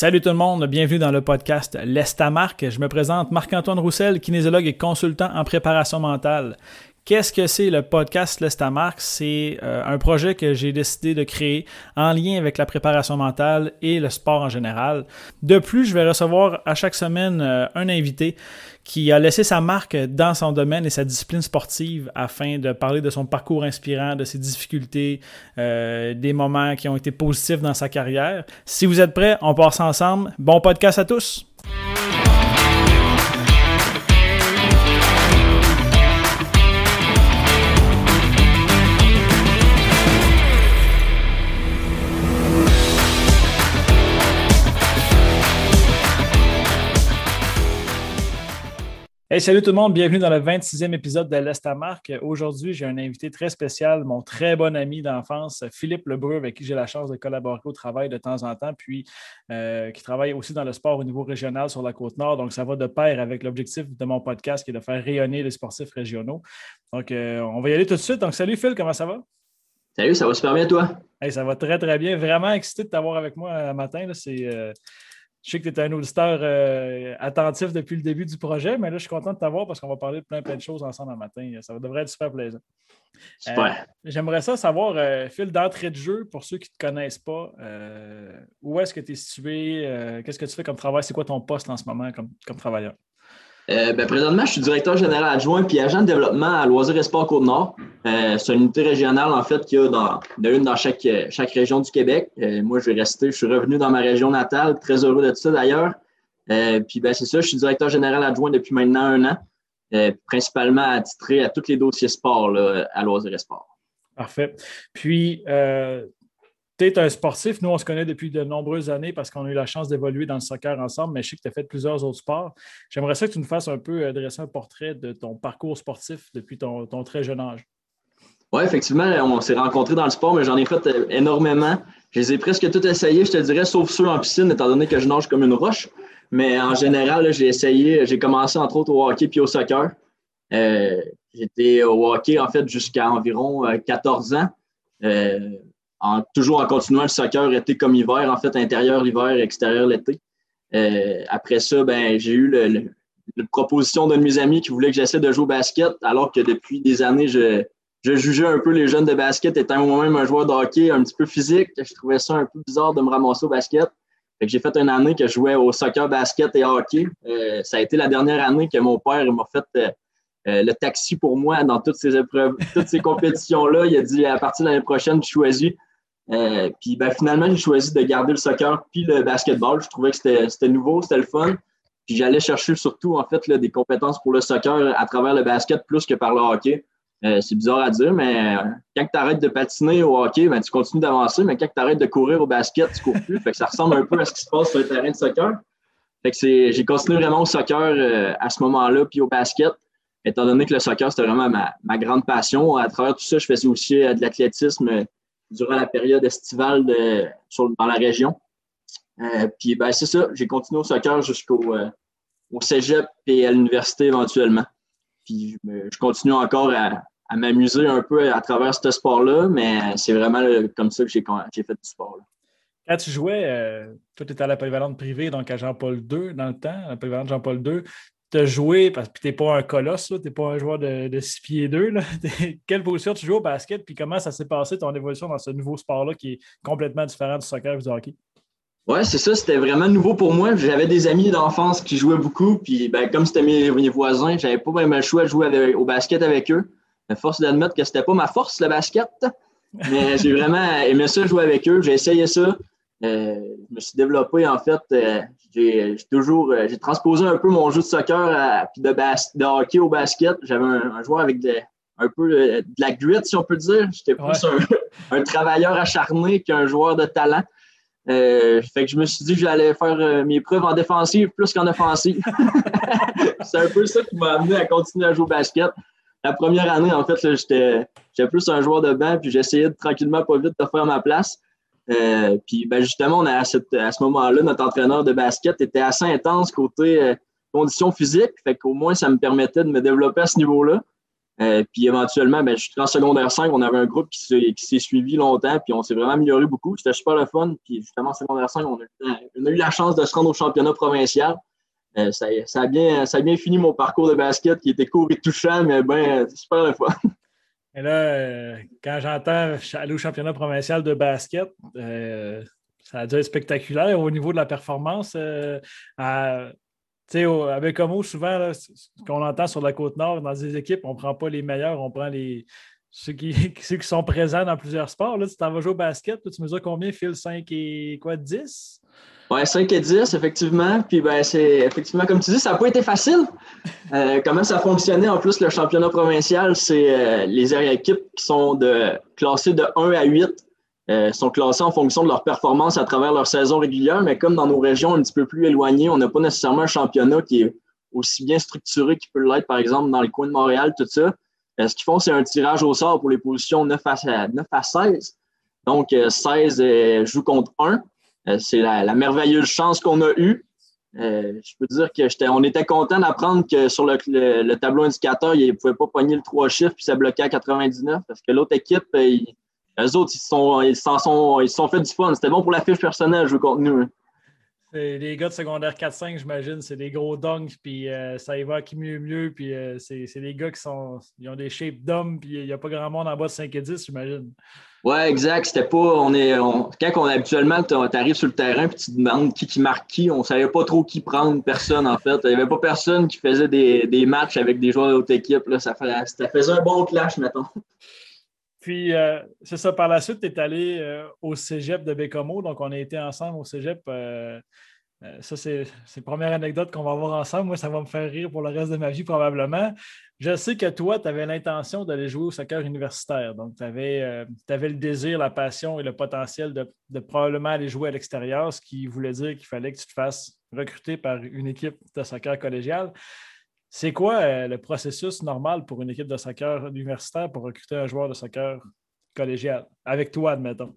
Salut tout le monde, bienvenue dans le podcast L'Estamarque. Je me présente Marc-Antoine Roussel, kinésiologue et consultant en préparation mentale. Qu'est-ce que c'est le podcast L'Estamarque? C'est euh, un projet que j'ai décidé de créer en lien avec la préparation mentale et le sport en général. De plus, je vais recevoir à chaque semaine euh, un invité qui a laissé sa marque dans son domaine et sa discipline sportive afin de parler de son parcours inspirant, de ses difficultés, euh, des moments qui ont été positifs dans sa carrière. Si vous êtes prêts, on passe ensemble. Bon podcast à tous! Hey, salut tout le monde, bienvenue dans le 26e épisode de l'Estamarque. Aujourd'hui, j'ai un invité très spécial, mon très bon ami d'enfance, Philippe Lebreu, avec qui j'ai la chance de collaborer au travail de temps en temps, puis euh, qui travaille aussi dans le sport au niveau régional sur la Côte-Nord. Donc, ça va de pair avec l'objectif de mon podcast qui est de faire rayonner les sportifs régionaux. Donc, euh, on va y aller tout de suite. Donc, salut Phil, comment ça va? Salut, ça va super bien toi? Hey, ça va très, très bien. Vraiment excité de t'avoir avec moi un euh, matin. C'est. Je sais que tu es un auditeur euh, attentif depuis le début du projet, mais là, je suis content de t'avoir parce qu'on va parler de plein, plein de choses ensemble un matin. Ça devrait être super plaisant. Super. Euh, j'aimerais ça savoir, euh, fil d'entrée de jeu, pour ceux qui ne te connaissent pas, où est-ce que tu es situé? Qu'est-ce que tu fais comme travail? C'est quoi ton poste en ce moment comme, comme travailleur? Euh, ben, présentement, je suis directeur général adjoint puis agent de développement à Loisirs et Sport Côte-Nord. Euh, c'est une unité régionale, en fait, qu'il y a dans, une dans chaque, chaque région du Québec. Euh, moi, je vais rester, je suis revenu dans ma région natale, très heureux de tout ça d'ailleurs. puis, ben, c'est ça, je suis directeur général adjoint depuis maintenant un an, principalement attitré à tous les dossiers sport à Loisirs et Sport. Parfait. Puis, tu es un sportif. Nous, on se connaît depuis de nombreuses années parce qu'on a eu la chance d'évoluer dans le soccer ensemble, mais je sais que tu as fait plusieurs autres sports. J'aimerais ça que tu nous fasses un peu euh, dresser un portrait de ton parcours sportif depuis ton, très jeune âge. Oui, effectivement, on s'est rencontrés dans le sport, mais j'en ai fait euh, énormément. Je les ai presque tous essayés, je te dirais, sauf ceux en piscine, étant donné que je nage comme une roche. Mais en général, j'ai essayé, j'ai commencé entre autres au hockey puis au soccer. Euh, j'étais au hockey, en fait, jusqu'à environ 14 ans toujours en continuant le soccer été comme hiver, en fait, intérieur l'hiver, extérieur l'été. Euh, après ça, ben, j'ai eu le, la proposition d'un de mes amis qui voulait que j'essaie de jouer au basket, alors que depuis des années, je, je jugeais un peu les jeunes de basket étant moi-même un joueur de hockey un petit peu physique. Je trouvais ça un peu bizarre de me ramasser au basket. j'ai fait une année que je jouais au soccer, basket et hockey. Euh, ça a été la dernière année que mon père m'a fait euh, le taxi pour moi dans toutes ces épreuves, toutes ces compétitions-là. Il a dit à partir de l'année prochaine, tu choisis euh, puis ben, finalement, j'ai choisi de garder le soccer puis le basketball. Je trouvais que c'était nouveau, c'était le fun. Puis j'allais chercher surtout en fait là, des compétences pour le soccer à travers le basket plus que par le hockey. Euh, c'est bizarre à dire, mais euh, quand tu arrêtes de patiner au hockey, ben, tu continues d'avancer, mais quand tu arrêtes de courir au basket, tu cours plus. Ça ressemble un peu à ce qui se passe sur le terrain de soccer. J'ai continué vraiment au soccer à ce moment-là, puis au basket, étant donné que le soccer, c'était vraiment ma, ma, grande passion. À travers tout ça, je faisais aussi de l'athlétisme durant la période estivale dans la région. Euh, puis ben, c'est ça, j'ai continué au soccer jusqu'au euh, au cégep et à l'université éventuellement. Puis je continue encore à, m'amuser un peu à travers ce sport-là, mais c'est vraiment comme ça que j'ai fait du sport. Là. Quand tu jouais, euh, toi, tu étais à la polyvalente privée, donc à Jean-Paul II dans le temps, à la polyvalente Jean-Paul II as joué, parce que tu n'es pas un colosse, tu n'es pas un joueur de, de 6 pieds 2. Quelle position tu joues au basket, puis comment ça s'est passé ton évolution dans ce nouveau sport-là qui est complètement différent du soccer et du hockey? Oui, c'est ça, c'était vraiment nouveau pour moi. J'avais des amis d'enfance qui jouaient beaucoup, puis ben, comme c'était mes, voisins, j'avais pas même le choix de jouer au basket avec eux. Force d'admettre que c'était pas ma force, le basket. Mais j'ai vraiment aimé ça jouer avec eux. J'ai essayé ça. Euh, je me suis développé, en fait, euh, j'ai toujours euh, j'ai transposé un peu mon jeu de soccer à, puis de, de, hockey au basket. J'avais un, joueur avec un peu de, la grit, si on peut dire. J'étais plus un, travailleur acharné qu'un joueur de talent. fait que je me suis dit que j'allais faire mes preuves en défensive plus qu'en offensive. C'est un peu ça qui m'a amené à continuer à jouer au basket. La première année, en fait, j'étais plus un joueur de banc, puis j'essayais tranquillement, pas vite, de faire ma place. Euh, puis ben, justement, on a à, ce moment-là, notre entraîneur de basket était assez intense côté euh, conditions physiques. Fait qu'au moins, ça me permettait de me développer à ce niveau-là. Euh, puis éventuellement, ben, je suis en secondaire 5, on avait un groupe qui s'est suivi longtemps, puis on s'est vraiment amélioré beaucoup. C'était super le fun. Puis justement, en secondaire 5, on a, eu la chance de se rendre au championnat provincial. Euh, ça, a bien, ça a bien fini mon parcours de basket qui était court et touchant, mais ben, c'est super le fun. Et là, euh, quand j'entends aller au championnat provincial de basket, ça a dû être spectaculaire au niveau de la performance. À, sais, avec Como, souvent, ce qu'on entend sur la côte nord, dans des équipes, on ne prend pas les meilleurs, on prend les ceux qui, sont présents dans plusieurs sports. Là, tu t'en vas jouer au basket, tu mesures combien, Phil? 5 et quoi, 10? Oui, 5 et 10, effectivement. Puis ben, c'est effectivement, comme tu dis, ça n'a pas été facile. Euh, comment ça fonctionnait en plus le championnat provincial, c'est euh, les équipes qui sont de classées de 1 à 8 euh, sont classés en fonction de leur performance à travers leur saison régulière, mais comme dans nos régions un petit peu plus éloignées, on n'a pas nécessairement un championnat qui est aussi bien structuré qu'il peut l'être, par exemple, dans le coin de Montréal, tout ça. Euh, ce qu'ils font, c'est un tirage au sort pour les positions 9 à, 9 à 16. Donc, 16 euh, joue contre 1. C'est la, merveilleuse chance qu'on a eue. je peux dire qu'on était content d'apprendre que sur le, tableau indicateur, il ne pouvait pas pogner le 3 chiffres puis ça bloquait à 99 parce que l'autre équipe, il, eux autres, ils sont, ils sont, ils sont fait du fun. C'était bon pour la fiche personnelle, je veux contenu. Les gars de secondaire 4-5, j'imagine, c'est des gros dunks, puis euh, ça y va qui mieux mieux, puis euh, c'est des gars qui sont, ils ont des shapes d'hommes, puis il n'y a pas grand monde en bas de 5 et 10, j'imagine. Ouais, exact. C'était pas, on est, quand on habituellement, tu arrives sur le terrain, puis tu te demandes qui, qui marque qui, on savait pas trop qui prendre, personne en fait. Il n'y avait pas personne qui faisait des, des matchs avec des joueurs de haute équipe. Là. Ça, ça faisait un bon clash, mettons. Puis, euh, c'est ça, par la suite, tu es allé euh, au cégep de Bécomo. Donc, on a été ensemble au cégep. Euh, ça, c'est la première anecdote qu'on va avoir ensemble. Moi, ça va me faire rire pour le reste de ma vie, probablement. Je sais que toi, tu avais l'intention d'aller jouer au soccer universitaire. Donc, tu avais, le désir, la passion et le potentiel de, de probablement aller jouer à l'extérieur, ce qui voulait dire qu'il fallait que tu te fasses recruter par une équipe de soccer collégial. C'est quoi euh, le processus normal pour une équipe de soccer universitaire pour recruter un joueur de soccer collégial? Avec toi, admettons.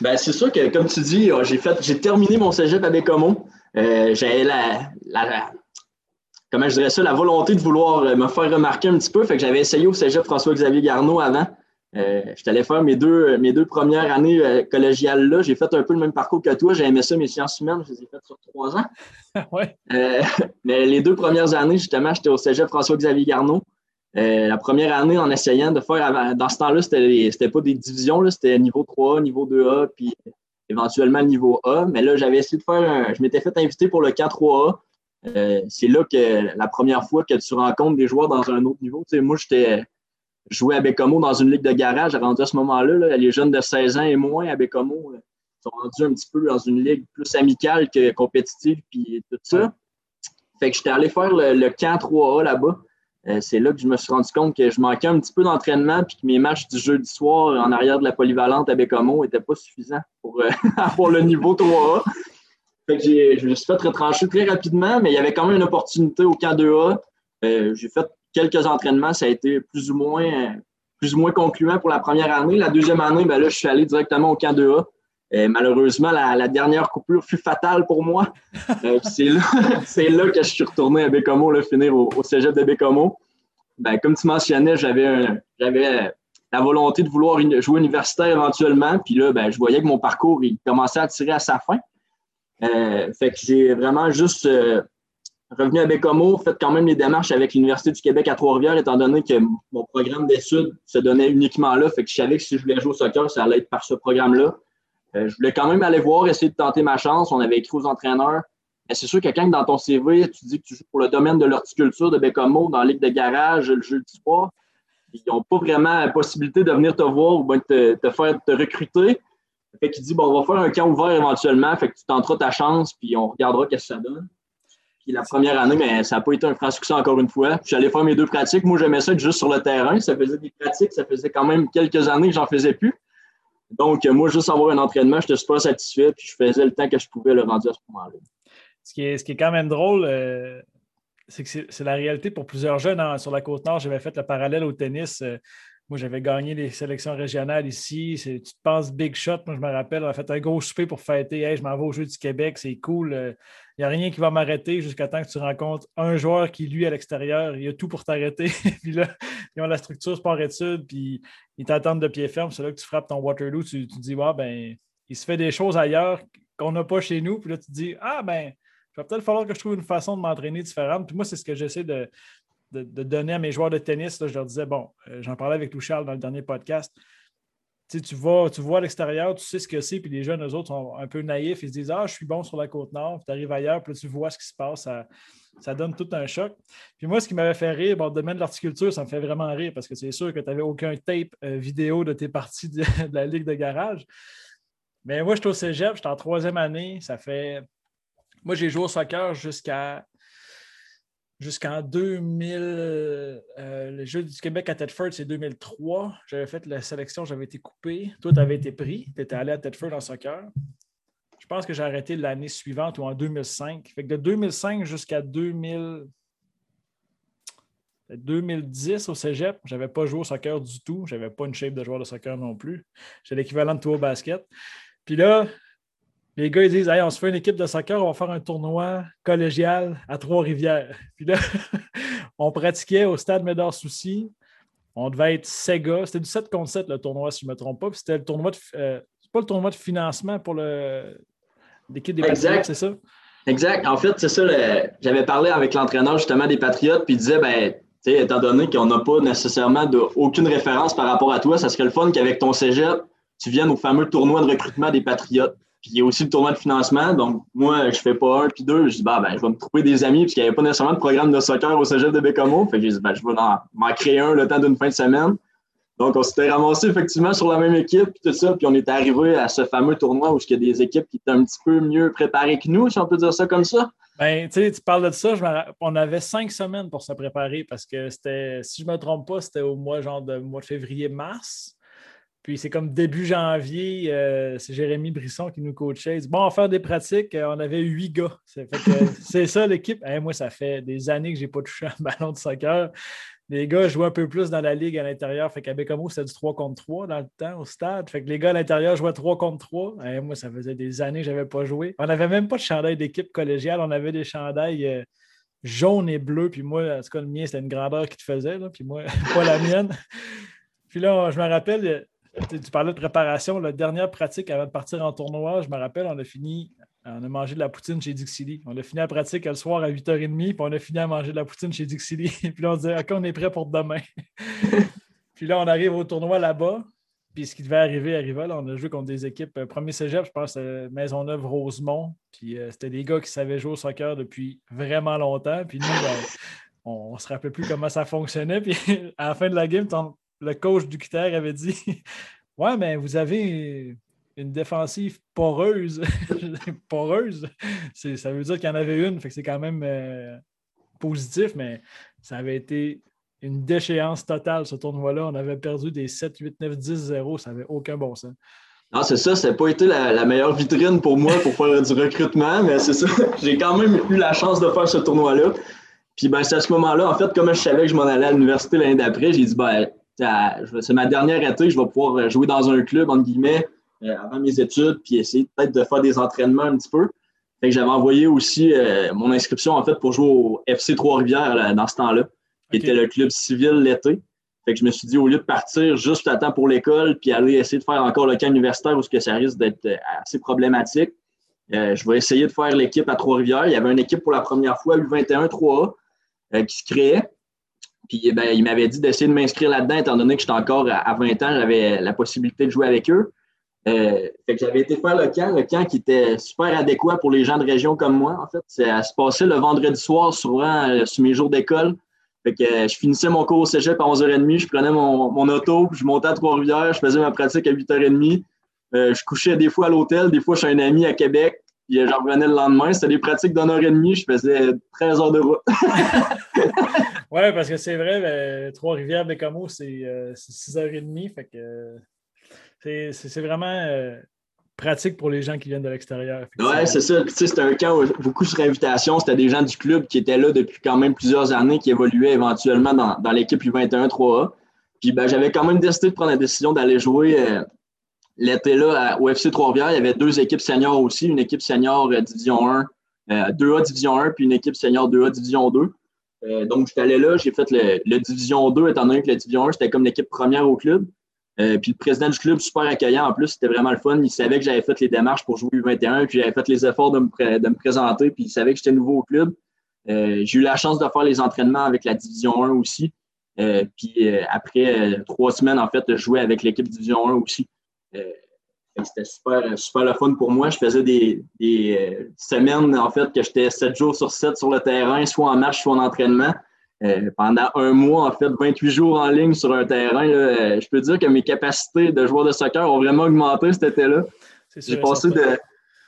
Ben, c'est sûr que, comme tu dis, euh, j'ai terminé mon cégep à Bécomo. Euh, j'avais la, comment je dirais la volonté de vouloir me faire remarquer un petit peu. Fait que j'avais essayé au cégep François-Xavier Garneau avant. Euh, je suis allé faire mes deux, mes deux premières années euh, collégiales là. J'ai fait un peu le même parcours que toi. J'ai aimé ça, mes sciences humaines. Je les ai faites sur trois ans. ouais. Euh, mais les deux premières années, justement, j'étais au cégep François-Xavier Garneau. la première année, en essayant de faire, dans ce temps-là, c'était pas des divisions, c'était niveau 3, niveau 2A, puis éventuellement niveau A. Mais là, j'avais essayé de faire un, Je m'étais fait inviter pour le k 3A. c'est là que la première fois que tu rencontres des joueurs dans un autre niveau. Tu sais, moi, j'étais jouer à Bécomo dans une ligue de garage. Rendu à ce moment-là, les jeunes de 16 ans et moins à Bécomo euh, sont rendus un petit peu dans une ligue plus amicale que compétitive, puis tout ça. Fait que j'étais allé faire le, camp 3A là-bas. Euh, c'est là que je me suis rendu compte que je manquais un petit peu d'entraînement puis que mes matchs du jeudi soir en arrière de la polyvalente à Bécomo n'étaient pas suffisants pour euh, avoir le niveau 3A. Fait que je me suis fait retrancher très rapidement, mais il y avait quand même une opportunité au camp 2A. j'ai fait quelques entraînements, ça a été plus ou moins, plus ou moins concluant pour la première année. La deuxième année, ben là, je suis allé directement au camp 2A. Et malheureusement, la, dernière coupure fut fatale pour moi. Euh, c'est là, que je suis retourné à Bécomo, là, finir au, cégep de Bécomo. Ben, comme tu mentionnais, j'avais la volonté de vouloir jouer universitaire éventuellement. Puis là, ben, je voyais que mon parcours il commençait à tirer à sa fin. Euh, fait que j'ai vraiment juste euh, revenu à Bécomo, fait quand même les démarches avec l'Université du Québec à Trois-Rivières, étant donné que mon programme d'études se donnait uniquement là. Fait que je savais que si je voulais jouer au soccer, ça allait être par ce programme-là. Euh, je voulais quand même aller voir, essayer de tenter ma chance. On avait écrit aux entraîneurs. C'est sûr que quand dans ton CV, tu dis que tu joues pour le domaine de l'horticulture de Bécomo dans la Ligue de garage le jeu du soir, ils n'ont pas vraiment la possibilité de venir te voir ou bien te, faire te recruter. Fait qu'il dit, bon, on va faire un camp ouvert éventuellement. Fait que tu tenteras ta chance, puis on regardera ce que ça donne la première année, mais ça n'a pas été un franc succès encore une fois. Allé faire mes deux pratiques. Moi, j'aimais ça être juste sur le terrain. Ça faisait des pratiques. Ça faisait quand même quelques années que j'en faisais plus. Donc, moi, juste avoir un entraînement, je n'étais super satisfait. Puis, je faisais le temps que je pouvais le rendre à ce moment-là. Ce qui, est, ce qui est quand même drôle, euh, c'est que c'est la réalité pour plusieurs jeunes. Hein. Sur la Côte-Nord, j'avais fait le parallèle au tennis. Euh, moi, j'avais gagné les sélections régionales ici. Tu te penses big shot. Moi, je me rappelle, on a fait un gros souper pour fêter. Hey, je m'en vais au Jeu du Québec, c'est cool. Il euh, n'y a rien qui va m'arrêter jusqu'à temps que tu rencontres un joueur qui, lui, à l'extérieur, il a tout pour t'arrêter. puis là, ils ont la structure sport-études, puis ils t'attendent de pied ferme. C'est là que tu frappes ton Waterloo. Tu, tu dis, ouais, ben, il se fait des choses ailleurs qu'on n'a pas chez nous. Puis là, tu te dis, ah, ben, il va peut-être falloir que je trouve une façon de m'entraîner différente. Puis moi, c'est ce que j'essaie de, de, donner à mes joueurs de tennis. je leur disais, bon, euh, j'en parlais avec Lou Charles dans le dernier podcast tu, vois, tu vois à l'extérieur, tu sais ce que c'est, puis les jeunes, eux autres, sont un peu naïfs. Ils se disent Ah, je suis bon sur la côte nord, puis tu arrives ailleurs, puis là, tu vois ce qui se passe. Ça, donne tout un choc. Puis moi, ce qui m'avait fait rire, bon, le domaine de l'horticulture, ça me fait vraiment rire parce que c'est sûr que tu n'avais aucun tape euh, vidéo de tes parties de, la Ligue de garage. Mais moi, je suis au cégep, je suis en troisième année. Ça fait. Moi, j'ai joué au soccer jusqu'à jusqu'en 2000. Euh, le Jeu du Québec à Tedford, c'est 2003. J'avais fait la sélection, j'avais été coupé. Toi, tu avais été pris. Tu étais allé à Tedford en soccer. Je pense que j'ai arrêté l'année suivante ou en 2005. Fait que de 2005 jusqu'à 2000... 2010 au cégep, je n'avais pas joué au soccer du tout. Je n'avais pas une shape de joueur de soccer non plus. J'ai l'équivalent de toi au basket. Puis là, les gars, ils disent on se fait une équipe de soccer, on va faire un tournoi collégial à Trois-Rivières. Puis là, on pratiquait au stade Médard Souci. On devait être Sega. C'était du 7 contre 7 le tournoi, si je ne me trompe pas. Puis c'était le tournoi de. Euh, c'est pas le tournoi de financement pour l'équipe des Patriotes, c'est ça? Exact. En fait, c'est ça. J'avais parlé avec l'entraîneur justement des Patriotes, puis il disait ben, étant donné qu'on n'a pas nécessairement de, aucune référence par rapport à toi, ça serait le fun qu'avec ton cégep, tu viennes au fameux tournoi de recrutement des Patriotes. Puis il y a aussi le tournoi de financement. Donc, moi, je fais pas un puis deux. Je dis, bah, ben, je vais me trouver des amis, puisqu'il n'y avait pas nécessairement de programme de soccer au cégep de Bécomo. Fait que je dis, ben, je vais m'en créer un le temps d'une fin de semaine. Donc, on s'était ramassé effectivement sur la même équipe, puis tout ça. Puis on est arrivé à ce fameux tournoi où il y a des équipes qui étaient un petit peu mieux préparées que nous, si on peut dire ça comme ça. Ben, tu sais, tu parles de ça, on avait cinq semaines pour se préparer parce que c'était, si je ne me trompe pas, c'était au mois genre de mois de février-mars. Puis c'est comme début janvier, euh, c'est Jérémy Brisson qui nous coachait. Il dit Bon, on va faire des pratiques. Euh, on avait huit gars. C'est ça l'équipe. moi, ça fait des années que je n'ai pas touché un ballon de soccer. Les gars jouaient un peu plus dans la ligue à l'intérieur. Fait qu'à Bécamo, c'était du 3 contre 3 dans le temps au stade. Fait que les gars à l'intérieur jouaient 3 contre 3. moi, ça faisait des années que je n'avais pas joué. On n'avait même pas de chandail d'équipe collégiale. On avait des chandails euh, jaunes et bleus. Puis moi, en tout cas, le mien, c'était une grandeur qui te faisait. Puis moi, pas la mienne. Puis là, je me rappelle, tu parlais de préparation. La dernière pratique avant de partir en tournoi, je me rappelle, on a fini, on a mangé de la poutine chez Dixili. On a fini la pratique le soir à 8h30, puis on a fini à manger de la poutine chez Dixili. puis là, on disait, OK, on est prêt pour demain. puis là, on arrive au tournoi là-bas. Puis ce qui devait arriver arriva. Là, on a joué contre des équipes. Euh, premier cégep, je pense, c'était Maisonneuve-Rosemont. Puis euh, c'était des gars qui savaient jouer au soccer depuis vraiment longtemps. Puis nous, ben, on ne se rappelait plus comment ça fonctionnait. Puis à la fin de la game, le coach du Cutter avait dit Ouais, mais vous avez une défensive poreuse. poreuse, ça veut dire qu'il y en avait une, fait que c'est quand même euh, positif, mais ça avait été une déchéance totale, ce tournoi-là. On avait perdu des 7, 8, 9, 10, 0. Ça n'avait aucun bon sens. Non, c'est ça, ça n'a pas été la, meilleure vitrine pour moi pour faire du recrutement, mais c'est ça. J'ai quand même eu la chance de faire ce tournoi-là. Puis ben, c'est à ce moment-là, en fait, comme je savais que je m'en allais à l'université l'année d'après, j'ai dit ben, c'est ma dernière été, je vais pouvoir euh, jouer dans un club, entre guillemets, euh, avant mes études, puis essayer peut-être de faire des entraînements un petit peu. Fait que j'avais envoyé aussi euh, mon inscription, en fait, pour jouer au FC Trois-Rivières dans ce temps-là, qui était le club civil l'été. Fait que je me suis dit, au lieu de partir juste à temps pour l'école, puis aller essayer de faire encore le camp universitaire où ce que ça risque d'être assez problématique, je vais essayer de faire l'équipe à Trois-Rivières. Il y avait une équipe pour la première fois, U21-3A, qui se créait. Puis eh ben, il m'avait dit d'essayer de m'inscrire là-dedans, étant donné que j'étais encore à 20 ans, j'avais la possibilité de jouer avec eux. Euh, fait que j'avais été faire le camp, le camp qui était super adéquat pour les gens de région comme moi, en fait. Ça se passait le vendredi soir, souvent euh, sur mes jours d'école. Fait que euh, je finissais mon cours au cégep à 11h30, je prenais mon, mon auto, je montais à Trois-Rivières, je faisais ma pratique à 8h30. je couchais des fois à l'hôtel, des fois chez un ami à Québec, puis j'en revenais le lendemain. C'était des pratiques d'une heure et demie, je faisais 13 heures de route. Oui, parce que c'est vrai, ben, Trois-Rivières, Bécamo, c'est 6h30. Euh, fait que c'est vraiment euh, pratique pour les gens qui viennent de l'extérieur. Oui, c'est ça. C'était un camp beaucoup sur invitation. C'était des gens du club qui étaient là depuis quand même plusieurs années, qui évoluaient éventuellement dans, dans l'équipe U21-3A. Puis ben, j'avais quand même décidé de prendre la décision d'aller jouer euh, l'été-là au FC Trois-Rivières. Il y avait deux équipes seniors aussi, une équipe senior Division 1, 2A Division 1, puis une équipe senior 2A Division 2. donc, j'étais allé là, j'ai fait le, Division 2, étant donné que la Division 1, c'était comme l'équipe première au club. puis le président du club, super accueillant en plus, c'était vraiment le fun. Il savait que j'avais fait les démarches pour jouer U21, puis j'avais fait les efforts de me, de me présenter, puis il savait que j'étais nouveau au club. j'ai eu la chance de faire les entraînements avec la Division 1 aussi. Euh, puis euh, après euh, trois semaines, en fait, je jouais avec l'équipe Division 1 aussi. C'était super, super le fun pour moi. Je faisais des, semaines, en fait, que j'étais sept jours sur sept sur le terrain, soit en marche, soit en entraînement. pendant un mois, en fait, 28 jours en ligne sur un terrain, je peux dire que mes capacités de joueur de soccer ont vraiment augmenté cet été-là. J'ai passé de,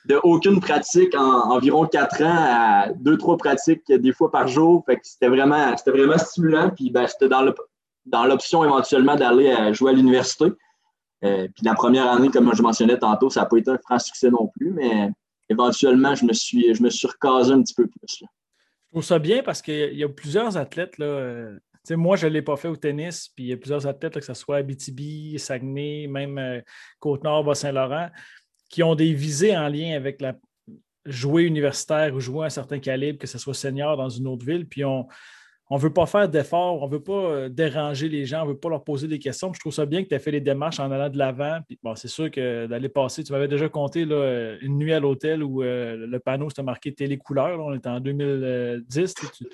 de aucune pratique en environ quatre ans à deux, trois pratiques des fois par jour. Fait que c'était vraiment, vraiment stimulant. Puis ben, c'était dans, l'option éventuellement d'aller euh, jouer à l'université. Euh, puis la première année, comme je mentionnais tantôt, ça n'a pas été un franc succès non plus, mais éventuellement, je me suis, je me suis recasé un petit peu plus. Je trouve ça bien parce qu'il y a plusieurs athlètes. Là, euh, moi, je ne l'ai pas fait au tennis, puis il y a plusieurs athlètes, que ce soit Abitibi, Saguenay, même Côte-Nord, Bas-Saint-Laurent qui ont des visées en lien avec la jouer universitaire ou jouer à un certain calibre, que ce soit senior dans une autre ville, puis on ne veut pas faire d'efforts, on ne veut pas euh, déranger les gens, on ne veut pas leur poser des questions. je trouve ça bien que tu aies fait les démarches en allant de l'avant. Bon, c'est sûr que d'aller passer, tu m'avais déjà compté là, une nuit à l'hôtel où euh, le panneau s'était marqué télécouleur. on était en 2010. Ce n'est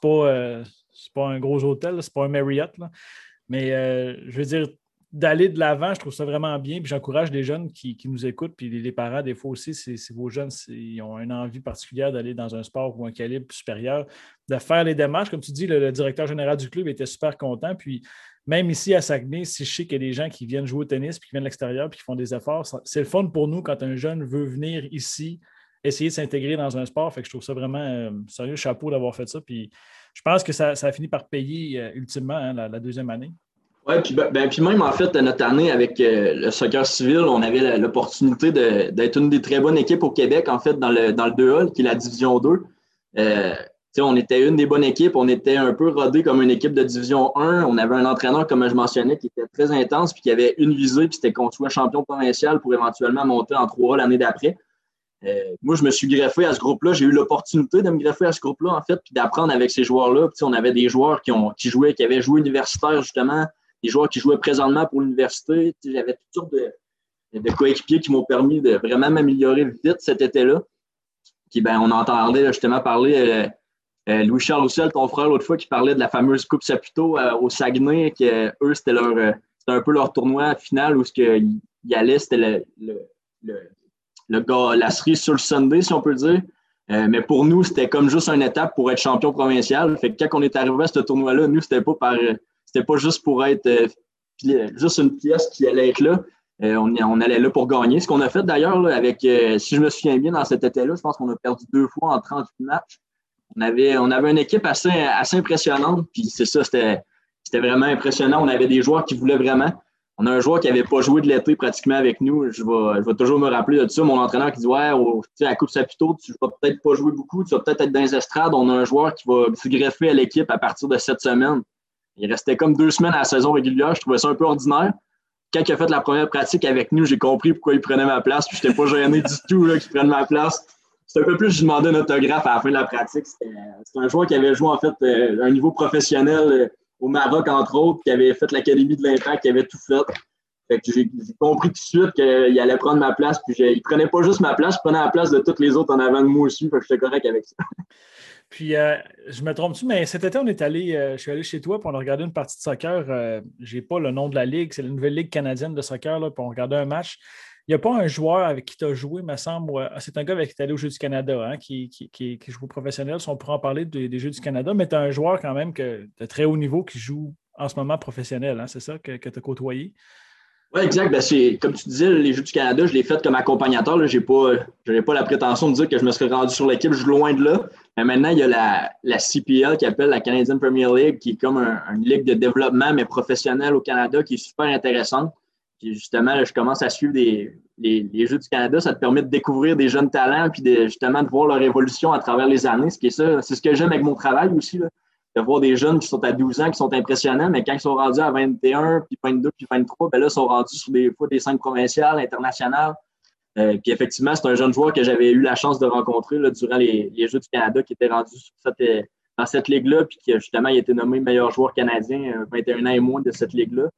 pas, euh, pas, un gros hôtel, c'est pas un Marriott. Mais je veux dire, d'aller de l'avant, je trouve ça vraiment bien. Puis j'encourage les jeunes qui, nous écoutent, puis les, parents, des fois aussi, si vos jeunes ils ont une envie particulière d'aller dans un sport ou un calibre supérieur, de faire les démarches. Comme tu dis, le, directeur général du club était super content. Puis même ici à Saguenay, si je sais qu'il y a des gens qui viennent jouer au tennis, puis qui viennent de l'extérieur, puis qui font des efforts, c'est le fun pour nous quand un jeune veut venir ici, essayer de s'intégrer dans un sport. Fait que je trouve ça vraiment euh, sérieux, chapeau d'avoir fait ça. Puis je pense que ça, a fini par payer euh, ultimement hein, la deuxième année. Oui, puis, ben, ben, puis même en fait, notre année avec euh, le soccer civil, on avait l'opportunité d'être une des très bonnes équipes au Québec, en fait, dans le, dans le 2A, qui est la Division 2. Euh, on était une des bonnes équipes, on était un peu rodé comme une équipe de Division 1. On avait un entraîneur, comme je mentionnais, qui était très intense, puis qui avait une visée, puis c'était qu'on soit champion provincial pour éventuellement monter en 3A l'année d'après. Euh, moi, je me suis greffé à ce groupe-là. J'ai eu l'opportunité de me greffer à ce groupe-là, en fait, puis d'apprendre avec ces joueurs-là. On avait des joueurs qui, ont, qui jouaient, qui avaient joué universitaire, justement, des joueurs qui jouaient présentement pour l'université. J'avais toutes sortes de, coéquipiers qui m'ont permis de vraiment m'améliorer vite cet été-là. Puis ben, on entendait justement parler euh, euh, Louis-Charles Roussel, ton frère, l'autre fois, qui parlait de la fameuse Coupe Saputo euh, au Saguenay, que eux, c'était leur c'était un peu leur tournoi final où ce qu'ils y allait, c'était le, le, le, la cerise sur le Sunday, si on peut dire. mais pour nous, c'était comme juste une étape pour être champion provincial. Fait que quand on est arrivé à ce tournoi-là, nous, c'était pas par c'était pas juste pour être euh, juste une pièce qui allait être là. Euh, on, on, allait là pour gagner. Ce qu'on a fait d'ailleurs avec, euh, si je me souviens bien, dans cet été-là, je pense qu'on a perdu deux fois en 38 matchs. On avait, on avait une équipe assez, assez impressionnante, puis c'est ça, c'était, vraiment impressionnant. On avait des joueurs qui voulaient vraiment. On a un joueur qui n'avait pas joué de l'été pratiquement avec nous. Je vais, je vais toujours me rappeler de ça. Mon entraîneur qui dit Ouais, au, à la Coupe Saputo, tu vas peut-être pas jouer beaucoup, tu vas peut-être être dans les estrades. On a un joueur qui va se greffer à l'équipe à partir de cette semaine. Il restait comme deux semaines à la saison régulière. Je trouvais ça un peu ordinaire. Quand il a fait la première pratique avec nous, j'ai compris pourquoi il prenait ma place. Je n'étais pas gêné du tout qu'il prenne ma place. C'est un peu plus, je demandais un autographe à la fin de la pratique. C'était un joueur qui avait joué en fait euh, un niveau professionnel euh, au Maroc, entre autres, qui avait fait l'Académie de l'Impact, qui avait tout fait. Fait que j'ai compris tout de suite qu'il allait prendre ma place. Puis il prenait pas juste ma place, il prenait la place de tous les autres en avant de moi aussi. Fait que j'étais correct avec ça. Puis, euh, je me trompe-tu, mais cet été, on est allé, euh, je suis allé chez toi, puis on a regardé une partie de soccer. Euh, je n'ai pas le nom de la ligue, c'est la nouvelle ligue canadienne de soccer, là, puis on regardait un match. Il n'y a pas un joueur avec qui tu as joué, me semble. Ah, c'est un gars avec qui tu allé aux Jeux du Canada, hein, qui, qui, joue professionnel. Si on pourra en parler des, Jeux du Canada, mais tu as un joueur quand même de très haut niveau qui joue en ce moment professionnel. Hein, c'est ça que, que tu as côtoyé? Oui, exact. Ben, comme tu disais, les Jeux du Canada, je l'ai fait comme accompagnateur. Je n'ai pas, pas la prétention de dire que je me serais rendu sur l'équipe. Loin de là. Mais maintenant, il y a la, la CPL qui appelle la Canadian Premier League, qui est comme un, une ligue de développement, mais professionnelle au Canada, qui est super intéressante. Puis justement, je commence à suivre les, les, Jeux du Canada. Ça te permet de découvrir des jeunes talents, puis justement de voir leur évolution à travers les années. Ce qui est ça, c'est ce que j'aime avec mon travail aussi. De voir des jeunes qui sont à 12 ans, qui sont impressionnants, mais quand ils sont rendus à 21, puis 22, puis 23, ben là, ils sont rendus sur des fois des cinq provinciales, internationales. Euh, puis effectivement, c'est un jeune joueur que j'avais eu la chance de rencontrer là, durant les, Jeux du Canada qui était rendu cette, dans cette ligue-là, puis qui justement il a été nommé meilleur joueur canadien 21 ans et moins de cette ligue-là.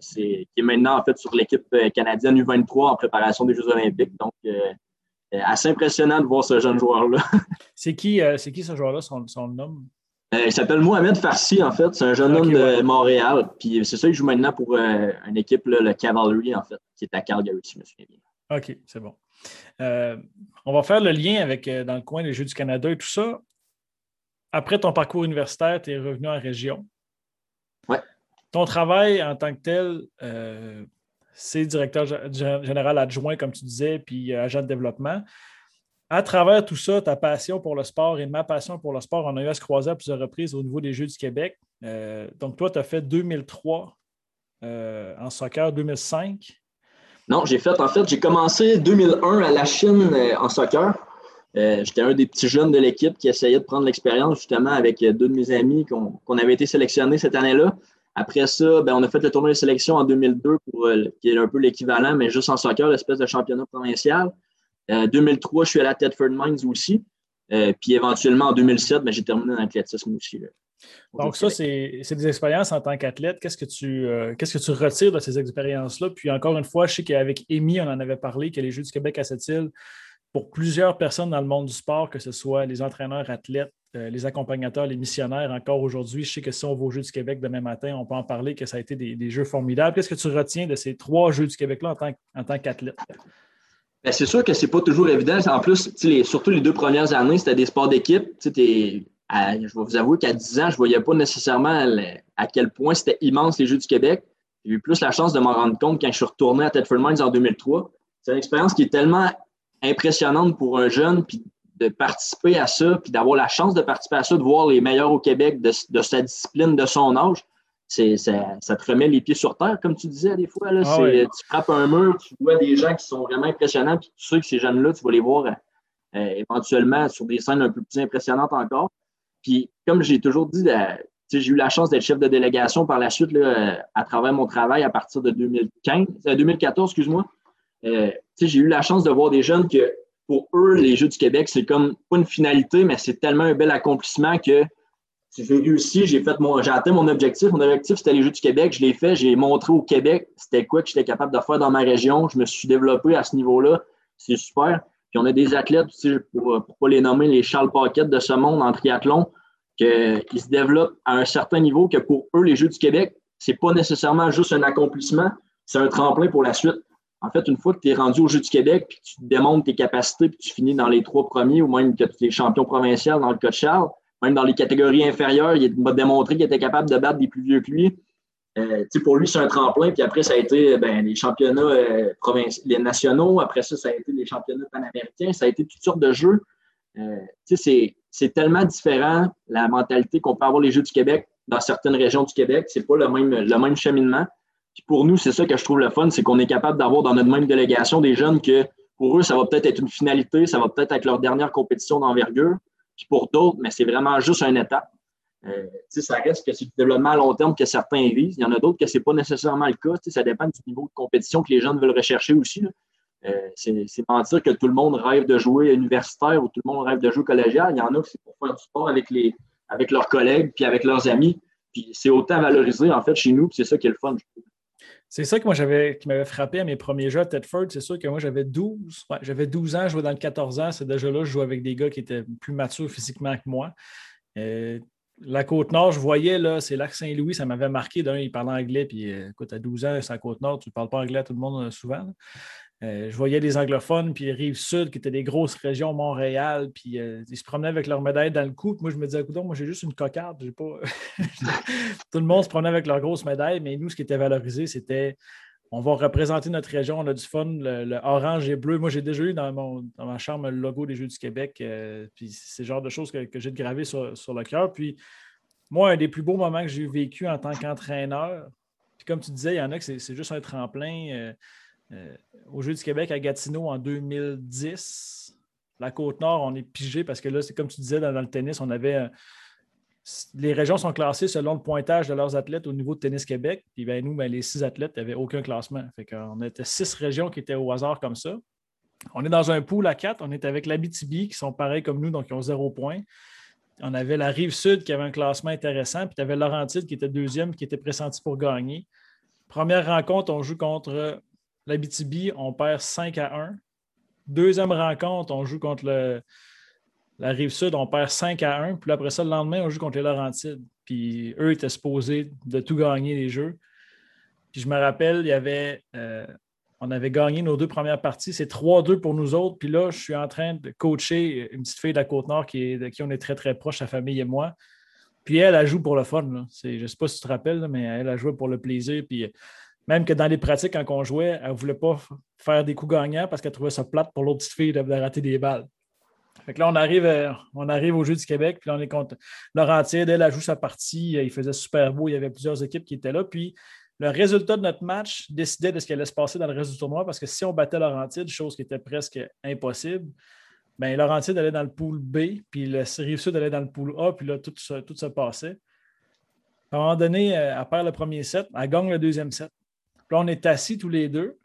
qui est maintenant en fait sur l'équipe canadienne U23 en préparation des Jeux olympiques. Donc, assez impressionnant de voir ce jeune joueur-là. c'est qui, qui ce joueur-là, son nom? Il s'appelle Mohamed Farsi, en fait. C'est un jeune homme de Montréal. Puis c'est ça, il joue maintenant pour une équipe, le Cavalry, en fait, qui est à Calgary, si je me souviens bien. OK, c'est bon. Euh, on va faire le lien avec euh, dans le coin des Jeux du Canada et tout ça. Après ton parcours universitaire, tu es revenu en région. Oui. Ton travail en tant que tel, euh, c'est directeur général adjoint, comme tu disais, puis agent de développement. À travers tout ça, ta passion pour le sport et ma passion pour le sport, on a eu à se croiser à plusieurs reprises au niveau des Jeux du Québec. donc, toi, tu as fait 2003 en soccer, 2005. Non, j'ai fait, en fait, j'ai commencé 2001 à la Chine euh, en soccer. Euh, j'étais un des petits jeunes de l'équipe qui essayait de prendre l'expérience justement avec euh, deux de mes amis qu'on avait été sélectionnés cette année-là. Après ça, ben, on a fait le tournoi de sélection en 2002 pour, qui est un peu l'équivalent, mais juste en soccer, l'espèce de championnat provincial. En 2003, je suis à la Tedford Mines aussi. puis éventuellement, en 2007, ben, j'ai terminé en athlétisme aussi. Donc, ça, c'est des expériences en tant qu'athlète. Qu'est-ce que tu euh, qu'est-ce que tu retires de ces expériences-là? Puis encore une fois, je sais qu'avec Amy, on en avait parlé, que les Jeux du Québec à cette île, pour plusieurs personnes dans le monde du sport, que ce soit les entraîneurs, athlètes, euh, les accompagnateurs, les missionnaires, encore aujourd'hui, je sais que si on va aux Jeux du Québec demain matin, on peut en parler que ça a été des, jeux formidables. Qu'est-ce que tu retiens de ces trois Jeux du Québec-là en tant, en tant qu'athlète? Ben, c'est sûr que c'est pas toujours évident. En plus, surtout les deux premières années, c'était des sports d'équipe. Je vais vous avouer qu'à 10 ans, je voyais pas nécessairement à quel point c'était immense les Jeux du Québec. J'ai eu plus la chance de m'en rendre compte quand je suis retourné à Tedford Mines en 2003. C'est une expérience qui est tellement impressionnante pour un jeune, de participer à ça, puis d'avoir la chance de participer à ça, de voir les meilleurs au Québec de, sa discipline, de son âge. Ça, ça, te remet les pieds sur terre, comme tu disais des fois. Là, ah Tu frappes un mur, tu vois des gens qui sont vraiment impressionnants, puis tu sais que ces jeunes-là, tu vas les voir euh, éventuellement sur des scènes un peu plus impressionnantes encore. Puis, comme j'ai toujours dit, euh, j'ai eu la chance d'être chef de délégation par la suite là, euh, à travers mon travail à partir de 2015, 2014, euh, excuse-moi. j'ai eu la chance de voir des jeunes que pour eux, les Jeux du Québec, c'est comme pas une finalité, mais c'est tellement un bel accomplissement que j'ai réussi, j'ai fait mon, j'ai atteint mon objectif. Mon objectif, c'était les Jeux du Québec. Je l'ai fait, j'ai montré au Québec c'était quoi que j'étais capable de faire dans ma région. Je me suis développé à ce niveau-là. C'est super. Puis on a des athlètes, pour ne pas les nommer, les Charles Paquette de ce monde en triathlon, qui se développent à un certain niveau que pour eux, les Jeux du Québec, ce n'est pas nécessairement juste un accomplissement, c'est un tremplin pour la suite. En fait, une fois que tu es rendu aux Jeux du Québec, puis tu démontres tes capacités, puis tu finis dans les trois premiers, ou même que tu es champion provincial dans le cas de Charles, même dans les catégories inférieures, il m'a démontré qu'il était capable de battre des plus vieux que lui. Euh, pour lui, c'est un tremplin. Puis après, ça a été ben, les championnats euh, les nationaux. Après ça, ça a été les championnats panaméricains. Ça a été toutes sortes de jeux. Euh, c'est tellement différent la mentalité qu'on peut avoir les Jeux du Québec dans certaines régions du Québec. C'est pas le même, le même cheminement. Puis pour nous, c'est ça que je trouve le fun, c'est qu'on est capable d'avoir dans notre même délégation des jeunes que pour eux, ça va peut-être être une finalité, ça va peut-être être leur dernière compétition d'envergure. Puis pour d'autres, mais c'est vraiment juste une étape. Euh, ça reste que c'est du développement à long terme que certains visent. Il y en a d'autres que ce n'est pas nécessairement le cas. Ça dépend du niveau de compétition que les jeunes veulent rechercher aussi. Euh, c'est mentir que tout le monde rêve de jouer universitaire ou tout le monde rêve de jouer collégial. Il y en a qui c'est pour faire du sport avec, les, avec leurs collègues puis avec leurs amis. Puis c'est autant valorisé en fait chez nous, c'est ça qui est le fun, C'est ça que moi j'avais qui m'avait frappé à mes premiers jeux à Tedford. C'est sûr que moi j'avais 12. j'avais 12 ans, je jouais dans le 14 ans. C'est déjà là, je jouais avec des gars qui étaient plus matures physiquement que moi. Euh, la Côte-Nord, je voyais, là, c'est lac Saint-Louis, ça m'avait marqué. D'un, il parlait anglais, puis euh, écoute, à 12 ans, c'est la Côte-Nord, tu ne parles pas anglais à tout le monde euh, souvent. Euh, je voyais des anglophones, puis Rive-Sud, qui étaient des grosses régions, Montréal, puis ils se promenaient avec leur médaille dans le cou. Moi, je me disais, écoute, moi, j'ai juste une cocarde. J'ai pas... tout le monde se promenait avec leur grosse médaille, mais nous, ce qui était valorisé, c'était on va représenter notre région, on a du fun, le, orange et bleu. Moi, j'ai déjà eu dans, mon, ma chambre le logo des Jeux du Québec. Euh, puis c'est le genre de choses que, j'ai gravé sur, sur le cœur. Puis moi, un des plus beaux moments que j'ai vécu en tant qu'entraîneur, puis comme tu disais, il y en a que c'est juste un tremplin. Euh, euh, aux Jeux du Québec à Gatineau en 2010, la Côte-Nord, on est pigé parce que là, c'est comme tu disais dans, le tennis, on avait les régions sont classées selon le pointage de leurs athlètes au niveau de Tennis Québec. Puis ben, nous, ben, les six athlètes, avait aucun classement. Qu'on était six régions qui étaient au hasard comme ça. On est dans un pool à quatre. On est avec l'Abitibi, qui sont pareils comme nous, donc ils ont zéro point. on avait la rive sud qui avait un classement intéressant, puis tu avais Laurentide qui était deuxième, qui était pressenti pour gagner. Première rencontre, on joue contre l'Abitibi, on perd 5 à 1. Deuxième rencontre, on joue contre la rive sud, on perd 5 à 1. Puis après ça, le lendemain, on joue contre les Laurentides. Puis eux étaient supposés de tout gagner les jeux. Puis je me rappelle, il y avait euh, on avait gagné nos deux premières parties. C'est 3-2 pour nous autres. Puis là, je suis en train de coacher une petite fille de la Côte-Nord qui de qui on est très, très proche, sa famille et moi. Puis elle, elle joue pour le fun. Je ne sais pas si tu te rappelles, mais elle a joué pour le plaisir. Puis même que dans les pratiques, quand on jouait, elle ne voulait pas faire des coups gagnants parce qu'elle trouvait ça plate pour l'autre petite fille de, rater des balles. Fait que là, on arrive, euh, on arrive au Jeu du Québec, puis là, on est contre Laurentide. Elle, a joué sa partie. Il faisait super beau. Il y avait plusieurs équipes qui étaient là. Puis le résultat de notre match décidait de ce qui allait se passer dans le reste du tournoi parce que si on battait Laurentide, chose qui était presque impossible, bien, Laurentide allait dans le pool B, puis le Rive-Sud allait dans le pool A, puis là, tout se, tout se passait. À un moment donné, euh, elle perd le premier set, elle gagne le deuxième set. Puis là, on est assis tous les deux.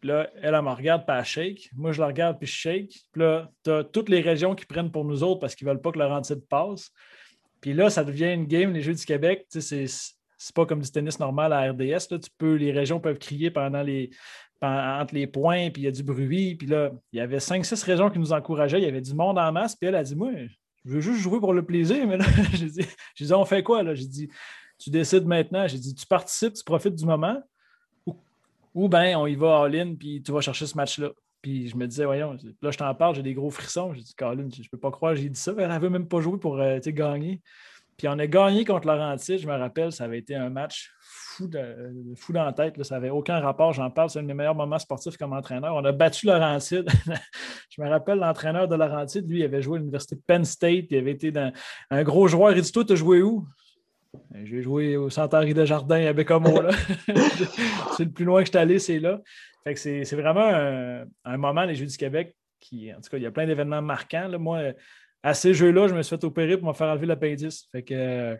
Puis là, elle, elle me regarde, elle shake. Moi, je la regarde, puis je shake. Puis là, tu as toutes les régions qui prennent pour nous autres parce qu'ils ne veulent pas que Laurentide passe. Puis là, ça devient une game, les Jeux du Québec. C'est c'est pas comme du tennis normal à RDS. Là. Tu peux, les régions peuvent crier pendant les, entre les points, puis il y a du bruit. Puis là, il y avait cinq, six régions qui nous encourageaient. Il y avait du monde en masse. Puis elle a dit Moi, je veux juste jouer pour le plaisir. Mais là, j'ai dit, dit, On fait quoi? Là? J'ai dit Tu décides maintenant. J'ai dit Tu participes, tu profites du moment. Ou, bien on y va all-in, puis tu vas chercher ce match-là. Puis je me disais, voyons, là, je t'en parle, j'ai des gros frissons. J'ai dit, Colin, je ne peux pas croire, j'ai dit ça. Elle veut même pas jouer pour euh, gagner. Puis on a gagné contre Laurentides, je me rappelle, ça avait été un match fou, de, fou dans la tête. Ça n'avait aucun rapport, j'en parle, c'est un de mes meilleurs moments sportifs comme entraîneur. On a battu Laurentides. je me rappelle, l'entraîneur de Laurentides, lui, il avait joué à l'Université Penn State, il avait été dans, un gros joueur. Il dit Toi, tu as joué où J'ai joué au Centre de Jardin à Bécamo. c'est le plus loin que je suis allé, c'est là. Fait que c'est vraiment un, moment, les Jeux du Québec, qui, en tout cas, il y a plein d'événements marquants. Là. Moi, à ces jeux-là, je me suis fait opérer pour me faire enlever l'appendix. Fait que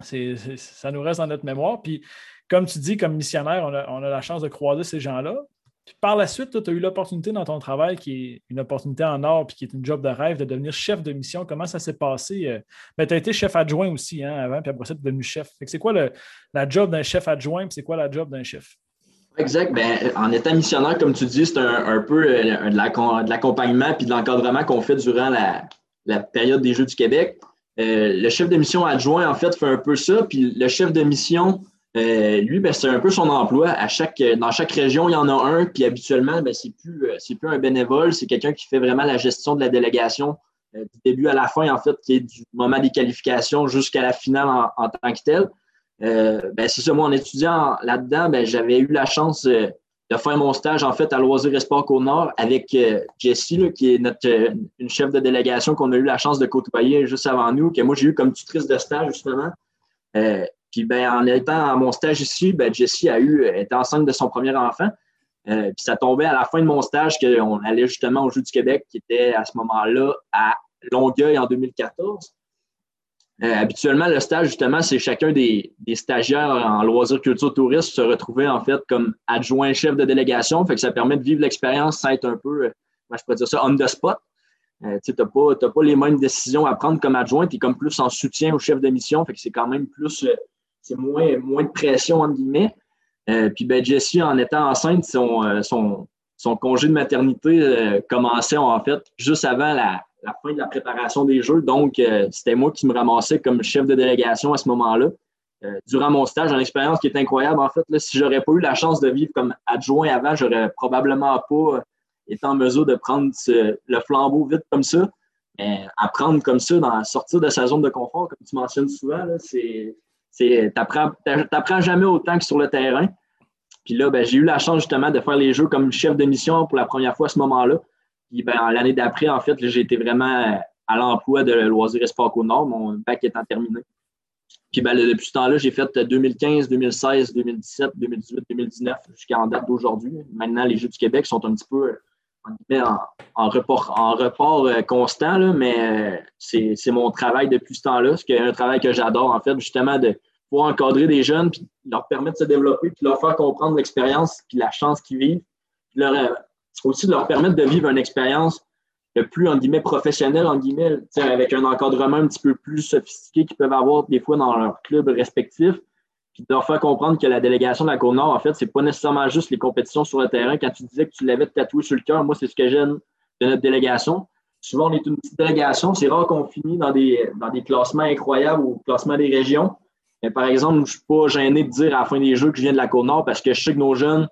ça nous reste dans notre mémoire. Puis, comme tu dis, comme missionnaire, on a, la chance de croiser ces gens-là. Puis par la suite, tu as eu l'opportunité dans ton travail, qui est une opportunité en or, puis qui est une job de rêve, de devenir chef de mission. Comment ça s'est passé? Euh? Ben, tu as été chef adjoint aussi hein, avant, puis après ça, tu es devenu chef. c'est quoi la job d'un chef adjoint, puis c'est quoi la job d'un chef? Exact. Ben, en étant missionnaire, comme tu dis, c'est un, peu euh, de l'accompagnement puis de l'encadrement qu'on fait durant la, la période des Jeux du Québec. Euh, le chef de mission adjoint, en fait, fait un peu ça. Puis le chef de mission, euh, lui, ben, c'est un peu son emploi. À chaque, dans chaque région, il y en a un. Puis habituellement, ben, c'est plus, euh, plus un bénévole, c'est quelqu'un qui fait vraiment la gestion de la délégation du début à la fin, en fait, qui est du moment des qualifications jusqu'à la finale en, tant que tel. ben, c'est ça, moi, en étudiant là-dedans, ben, j'avais eu la chance de faire mon stage en fait à Loisirs et Sport Côte-Nord avec euh, Jessie, qui est notre euh, une chef de délégation qu'on a eu la chance de côtoyer juste avant nous, que moi j'ai eu comme tutrice de stage justement. Euh, puis ben, en étant à mon stage ici, ben, Jessie a eu, était enceinte de son premier enfant. puis ça tombait à la fin de mon stage qu'on allait justement au Jeu du Québec, qui était à ce moment-là à Longueuil en 2014. Euh, habituellement, le stage, justement, c'est chacun des, stagiaires en loisirs, culture, tourisme se retrouver en fait comme adjoint chef de délégation. Fait que ça permet de vivre l'expérience sans être un peu, euh, moi je pourrais dire ça, on the spot. Euh, tu n'as pas, pas, les mêmes décisions à prendre comme adjoint, tu es comme plus en soutien au chef de mission. Fait que c'est quand même plus, c'est moins, moins de pression, entre guillemets. puis ben, Jessie, en étant enceinte, son, son, son congé de maternité commençait en fait juste avant la, la fin de la préparation des Jeux. Donc, euh, c'était moi qui me ramassais comme chef de délégation à ce moment-là. Euh, durant mon stage, une expérience qui est incroyable. En fait, là, si j'aurais pas eu la chance de vivre comme adjoint avant, j'aurais probablement pas euh, été en mesure de prendre le flambeau vite comme ça. Mais apprendre comme ça, dans, sortir de sa zone de confort, comme tu mentionnes souvent, c'est, c'est, t'apprends, jamais autant que sur le terrain. Puis là, ben, j'ai eu la chance justement de faire les jeux comme chef de mission pour la première fois à ce moment-là. Puis ben, l'année d'après, en fait, j'ai été vraiment à l'emploi de Loisirs et Sport Nord. Mon bac étant terminé. Puis ben, depuis ce temps-là, j'ai fait 2015, 2016, 2017, 2018, 2019 jusqu'à en date d'aujourd'hui. Maintenant, les Jeux du Québec sont un petit peu en, en report, en report euh, constant, là, mais euh, c'est mon travail depuis ce temps-là. C'est un travail que j'adore, en fait, justement, de pouvoir encadrer des jeunes, puis leur permettre de se développer, puis leur faire comprendre l'expérience, puis la chance qu'ils vivent, leur, aussi de leur permettre de vivre une expérience le plus, en guillemets, professionnel, en guillemets, avec un encadrement un petit peu plus sophistiqué qu'ils peuvent avoir des fois dans leur club respectif, puis de leur faire comprendre que la délégation de la Côte-Nord, en fait, c'est pas nécessairement juste les compétitions sur le terrain. Quand tu disais que tu l'avais tatoué sur le cœur, moi, c'est ce que j'aime de notre délégation. Souvent, on est une petite délégation. C'est rare qu'on finisse dans des, dans des classements incroyables ou classements des régions. Mais par exemple, je ne suis pas gêné de dire à la fin des jeux que je viens de la Côte-Nord parce que je sais que nos jeunes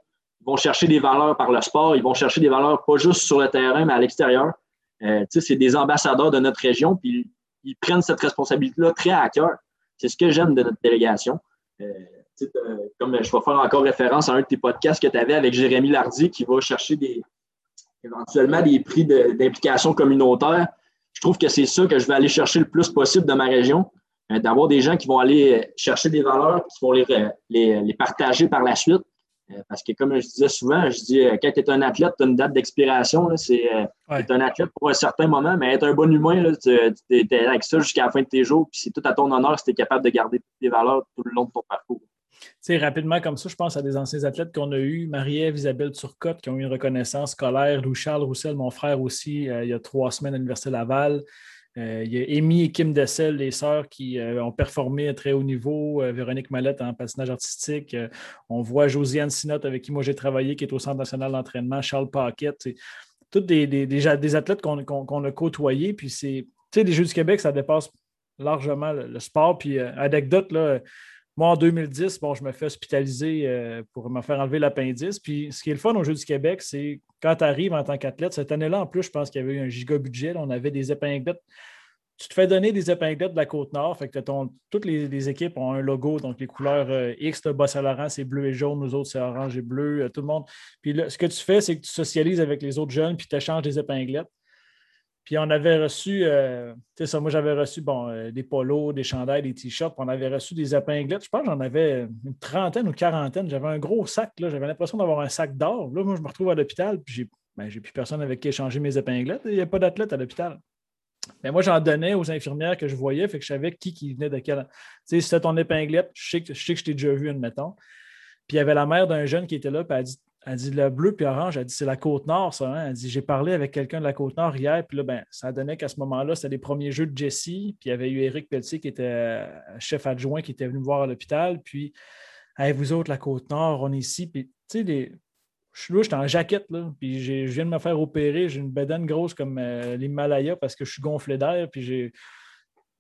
vont chercher des valeurs par le sport. Ils vont chercher des valeurs pas juste sur le terrain, mais à l'extérieur. Euh, c'est des ambassadeurs de notre région, puis ils prennent cette responsabilité-là très à cœur. C'est ce que j'aime de notre délégation. Euh, comme je vais faire encore référence à un de tes podcasts que tu avais avec Jérémy Lardy qui va chercher éventuellement des prix d'implication communautaire. Je trouve que c'est ça que je vais aller chercher le plus possible dans ma région, euh, d'avoir des gens qui vont aller chercher des valeurs, qui vont les, partager par la suite. Euh, parce que comme je disais souvent, je dis euh, quand tu es un athlète, tu as une date d'expiration. C'est un athlète pour un certain moment, mais être un bon humain, tu es, avec ça jusqu'à la fin de tes jours. Puis c'est tout à ton honneur si tu es capable de garder tes valeurs tout le long de ton parcours sais, rapidement comme ça, je pense à des anciens athlètes qu'on a eu, Marie-Ève, Isabelle Turcotte, qui ont eu une reconnaissance scolaire, Louis Charles Roussel, mon frère aussi, euh, il y a trois semaines à l'Université Laval. Euh, il y a Amy et Kim Dessel, les sœurs qui euh, ont performé à très haut niveau. Véronique Mallette en patinage artistique. on voit Josiane Sinotte, avec qui moi j'ai travaillé, qui est au Centre national d'entraînement. Charles Paquette. Tous des, des, athlètes qu'on a côtoyés. Puis c'est, les Jeux du Québec, ça dépasse largement le, le sport. Puis anecdote, là, moi, en 2010, bon, je me fais hospitaliser euh, pour me faire enlever l'appendice. Puis ce qui est le fun au Jeu du Québec, c'est quand tu arrives en tant qu'athlète, cette année-là, en plus, je pense qu'il y avait eu un giga budget. on avait des épinglettes. Tu te fais donner des épinglettes de la Côte-Nord. Fait toutes les, équipes ont un logo, donc les couleurs euh, X de Bas-Saint-Laurent, c'est bleu et jaune. Nous autres, c'est orange et bleu. Euh, tout le monde. Puis ce que tu fais, c'est que tu socialises avec les autres jeunes, puis tu échanges des épinglettes. Puis on avait reçu, euh, tu sais, ça, moi j'avais reçu bon, euh, des polos, des chandails, des t-shirts, on avait reçu des épinglettes. Je pense que j'en avais une trentaine ou quarantaine. J'avais un gros sac, là. J'avais l'impression d'avoir un sac d'or. Là, moi, je me retrouve à l'hôpital, puis j'ai ben, plus personne avec qui échanger mes épinglettes. Il n'y a pas d'athlète à l'hôpital. Mais moi, j'en donnais aux infirmières que je voyais, fait que je savais qui, qui venait de quel. Tu sais, c'était ton épinglette, je sais que je, sais que je t'ai déjà vu, admettons. Puis il y avait la mère d'un jeune qui était là, puis elle a dit elle dit le bleu puis orange, elle dit c'est la côte nord, ça. Hein? Elle dit j'ai parlé avec quelqu'un de la côte nord hier, puis là, ben, ça donnait qu'à ce moment-là, c'était les premiers jeux de Jesse, puis il y avait eu Eric Pelletier qui était euh, chef adjoint qui était venu me voir à l'hôpital, puis vous autres, la côte nord, on est ici, puis tu sais, je suis là, j'étais en jaquette, là, puis je viens de me faire opérer, j'ai une bedaine grosse comme euh, l'Himalaya parce que je suis gonflé d'air, puis j'ai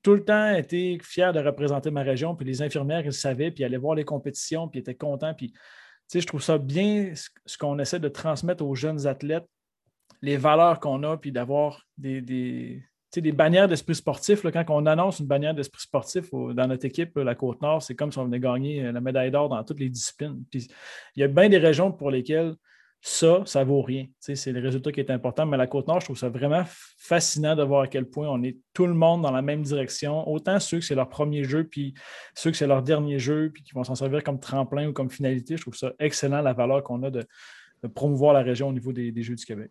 tout le temps été fier de représenter ma région, puis les infirmières, ils savaient, puis ils allaient voir les compétitions, puis ils étaient contents, puis je trouve ça bien ce qu'on essaie de transmettre aux jeunes athlètes, les valeurs qu'on a, puis d'avoir des, bannières d'esprit sportif. quand on annonce une bannière d'esprit sportif dans notre équipe, la Côte-Nord, c'est comme si on venait gagner la médaille d'or dans toutes les disciplines. Il y a bien des régions pour lesquelles ça, ça vaut rien. C'est le résultat qui est important. Mais la Côte-Nord, je trouve ça vraiment fascinant de voir à quel point on est tout le monde dans la même direction. Autant ceux que c'est leur premier jeu, puis ceux que c'est leur dernier jeu, puis qui vont s'en servir comme tremplin ou comme finalité. Je trouve ça excellent, la valeur qu'on a de, promouvoir la région au niveau des, Jeux du Québec.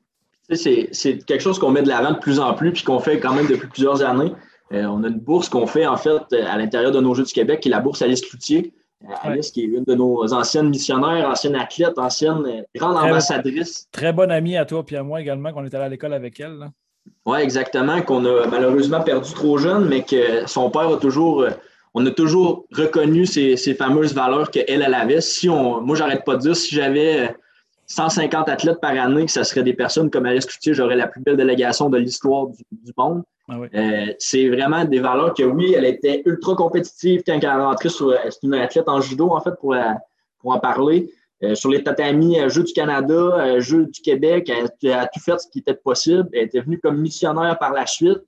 C'est quelque chose qu'on met de l'avant de plus en plus, puis qu'on fait quand même depuis plusieurs années. Euh, on a une bourse qu'on fait en fait à l'intérieur de nos Jeux du Québec, qui est la bourse Alice Cloutier, Alice, qui est une de nos anciennes missionnaires, ancienne athlète, ancienne euh, grande ambassadrice. Très bonne amie à toi et à moi également, qu'on est allé à l'école avec elle. Oui, exactement, qu'on a malheureusement perdu trop jeune, mais que son père a toujours, euh, on a toujours reconnu ces, fameuses valeurs qu'elle, elle avait. Si on, moi, j'arrête pas de dire, si j'avais 150 euh, athlètes par année, que ce serait des personnes comme Alice Coutier, j'aurais la plus belle délégation de l'histoire du, monde. Ah euh, c'est vraiment des valeurs que, oui, elle était ultra compétitive quand elle est rentrée sur. C'est une athlète en judo, en fait, pour, pour en parler. Euh, sur les tatamis, Jeux du Canada, Jeux du Québec, elle, a tout fait ce qui était possible. Elle était venue comme missionnaire par la suite.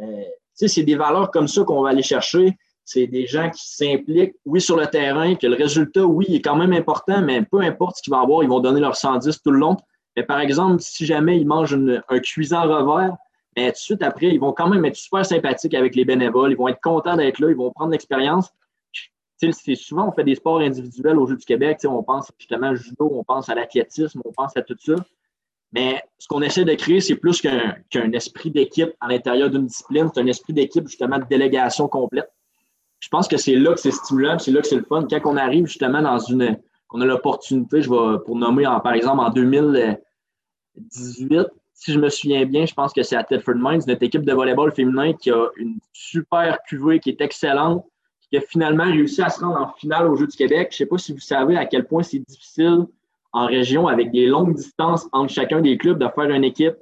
Euh, c'est des valeurs comme ça qu'on va aller chercher. C'est des gens qui s'impliquent, oui, sur le terrain, que le résultat, oui, est quand même important, mais peu importe ce qu'il va avoir, ils vont donner leur 110 tout le long. Mais par exemple, si jamais ils mangent un cuisant revers, mais tout de suite après, ils vont quand même être super sympathiques avec les bénévoles, ils vont être contents d'être là, ils vont prendre l'expérience. C'est souvent, on fait des sports individuels au Jeux du Québec, on pense justement au judo, on pense à l'athlétisme, on pense à tout ça. Mais ce qu'on essaie de créer, c'est plus qu'un esprit d'équipe à l'intérieur d'une discipline, c'est un esprit d'équipe justement de délégation complète. Je pense que c'est là que c'est stimulant, c'est là que c'est le fun. Quand on arrive justement dans une, qu'on a l'opportunité, je vais pour nommer par exemple en 2018, si je me souviens bien, je pense que c'est à Tedford Mines, notre équipe de volleyball féminin qui a une super cuvée qui est excellente, qui a finalement réussi à se rendre en finale aux Jeux du Québec. Je ne sais pas si vous savez à quel point c'est difficile en région avec des longues distances entre chacun des clubs de faire une équipe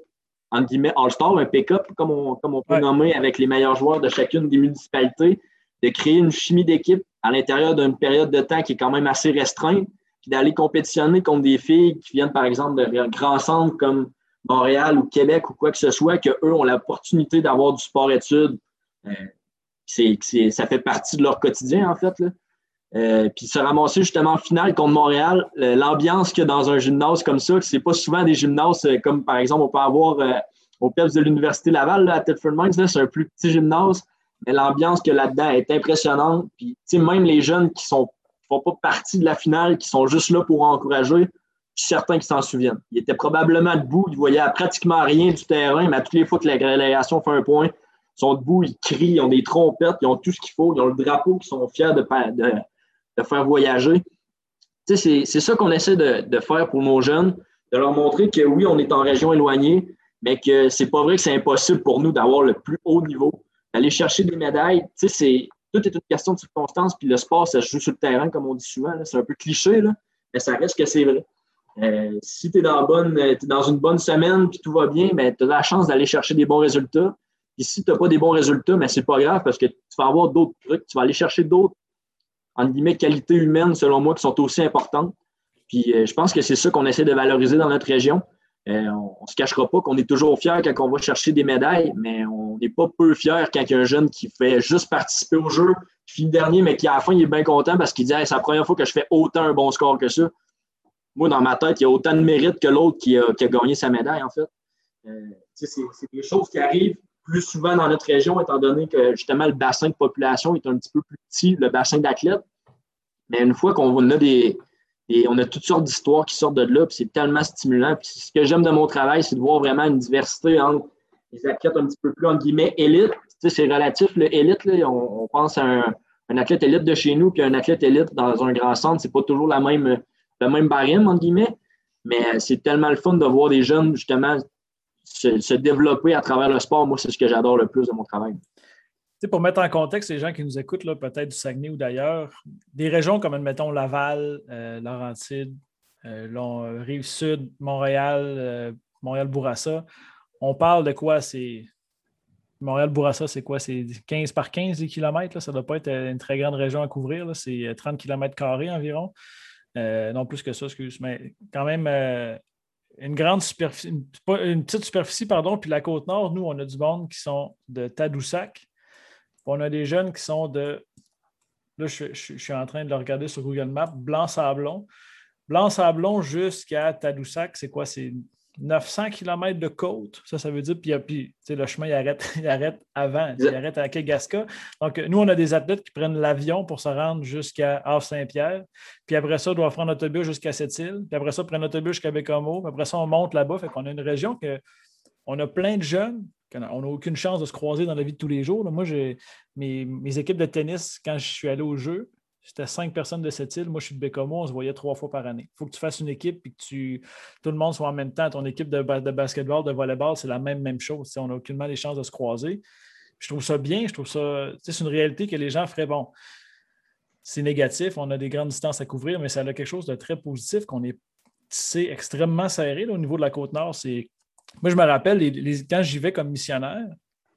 entre guillemets All-Star, un pick-up, comme on, comme on peut nommer avec les meilleurs joueurs de chacune des municipalités, de créer une chimie d'équipe à l'intérieur d'une période de temps qui est quand même assez restreinte, puis d'aller compétitionner contre des filles qui viennent, par exemple, de grands centres comme Montréal ou Québec ou quoi que ce soit, qu'eux ont l'opportunité d'avoir du sport-études. Euh, c'est, ça fait partie de leur quotidien, en fait. Là. Euh, puis se ramasser justement en finale contre Montréal, l'ambiance qu'il y a dans un gymnase comme ça, c'est pas souvent des gymnases euh, comme par exemple on peut avoir au PEPS de l'Université Laval là, à Thetford Mines, c'est un plus petit gymnase, mais l'ambiance a là-dedans est impressionnante. Puis même les jeunes qui sont font pas partie de la finale, qui sont juste là pour encourager, certains qui s'en souviennent. Ils étaient probablement debout, ils voyaient pratiquement rien du terrain, mais à toutes les fois que la relégation fait un point, ils sont debout, ils crient, ils ont des trompettes, ils ont tout ce qu'il faut, ils ont le drapeau qu'ils sont fiers de, de, faire voyager. C'est ça qu'on essaie de, faire pour nos jeunes, de leur montrer que oui, on est en région éloignée, mais que c'est pas vrai que c'est impossible pour nous d'avoir le plus haut niveau, d'aller chercher des médailles. C'est, tout est une question de circonstances, puis le sport, ça se joue sur le terrain, comme on dit souvent. C'est un peu cliché, mais ça reste que c'est vrai. Euh, si tu es, es, dans une bonne semaine et tout va bien, ben, tu as la chance d'aller chercher des bons résultats. Si tu n'as pas des bons résultats, mais ben, c'est pas grave parce que tu vas avoir d'autres trucs, tu vas aller chercher d'autres, en guillemets, qualités humaines, selon moi, qui sont aussi importantes. Puis euh, je pense que c'est ça qu'on essaie de valoriser dans notre région. Euh, on ne se cachera pas qu'on est toujours fiers quand on va chercher des médailles, mais on n'est pas peu fiers quand il y a un jeune qui fait juste participer au jeu, qui finit dernier, mais qui à la fin il est bien content parce qu'il dit c'est la première fois que je fais autant un bon score que ça moi, dans ma tête, il y a autant de mérite que l'autre qui a, gagné sa médaille, en fait. Euh, c'est des choses qui arrivent plus souvent dans notre région, étant donné que justement le bassin de population est un petit peu plus petit, le bassin d'athlètes. Mais une fois qu'on a des, on a toutes sortes d'histoires qui sortent de là, puis c'est tellement stimulant. Puis ce que j'aime de mon travail, c'est de voir vraiment une diversité entre les athlètes un petit peu plus, entre guillemets, élite. c'est relatif, le élite, on, pense à un, athlète élite de chez nous, puis un athlète élite dans un grand centre, c'est pas toujours la même le même barème, entre guillemets. Mais c'est tellement le fun de voir des jeunes, justement, se, développer à travers le sport. Moi, c'est ce que j'adore le plus de mon travail. Pour mettre en contexte les gens qui nous écoutent, peut-être du Saguenay ou d'ailleurs, des régions comme, admettons, Laval, euh, Laurentide, euh, Rive-Sud, Montréal, Montréal-Bourassa, on parle de quoi? C'est Montréal-Bourassa, c'est quoi? C'est 15 par 15 kilomètres. Ça ne doit pas être une très grande région à couvrir. C'est 30 km environ. Euh, non plus que ça, excuse, mais quand même euh, une grande superficie, une, petite superficie, pardon. Puis la côte nord, nous, on a du monde qui sont de Tadoussac. On a des jeunes qui sont de. Là, je, suis en train de le regarder sur Google Maps, Blanc-Sablon. Blanc-Sablon jusqu'à Tadoussac, c'est quoi? C'est 900 km de côte. Ça, ça veut dire, puis, puis le chemin, il arrête, il arrête avant, il arrête à Kegaska. Donc, nous, on a des athlètes qui prennent l'avion pour se rendre jusqu'à Havre-Saint-Pierre. Puis après ça, ils doivent prendre l'autobus jusqu'à Sept-Îles. Puis après ça, prendre l'autobus jusqu'à Bécomo. Puis après ça, on monte là-bas. Fait qu'on a une région que on a plein de jeunes. On n'a aucune chance de se croiser dans la vie de tous les jours. Moi, mes, équipes de tennis, quand je suis allé au jeu, c'était cinq personnes de cette île. Moi, je suis de Bécomo, on se voyait trois fois par année. Il faut que tu fasses une équipe et que tout le monde soit en même temps. Ton équipe de, basketball, de volleyball, c'est la même, chose. on n'a aucunement les chances de se croiser. Je trouve ça bien. Je trouve ça. C'est une réalité que les gens feraient bon. C'est négatif, on a des grandes distances à couvrir, mais ça a quelque chose de très positif qu'on est c'est extrêmement serré au niveau de la côte nord. C'est... Moi, je me rappelle, quand j'y vais comme missionnaire,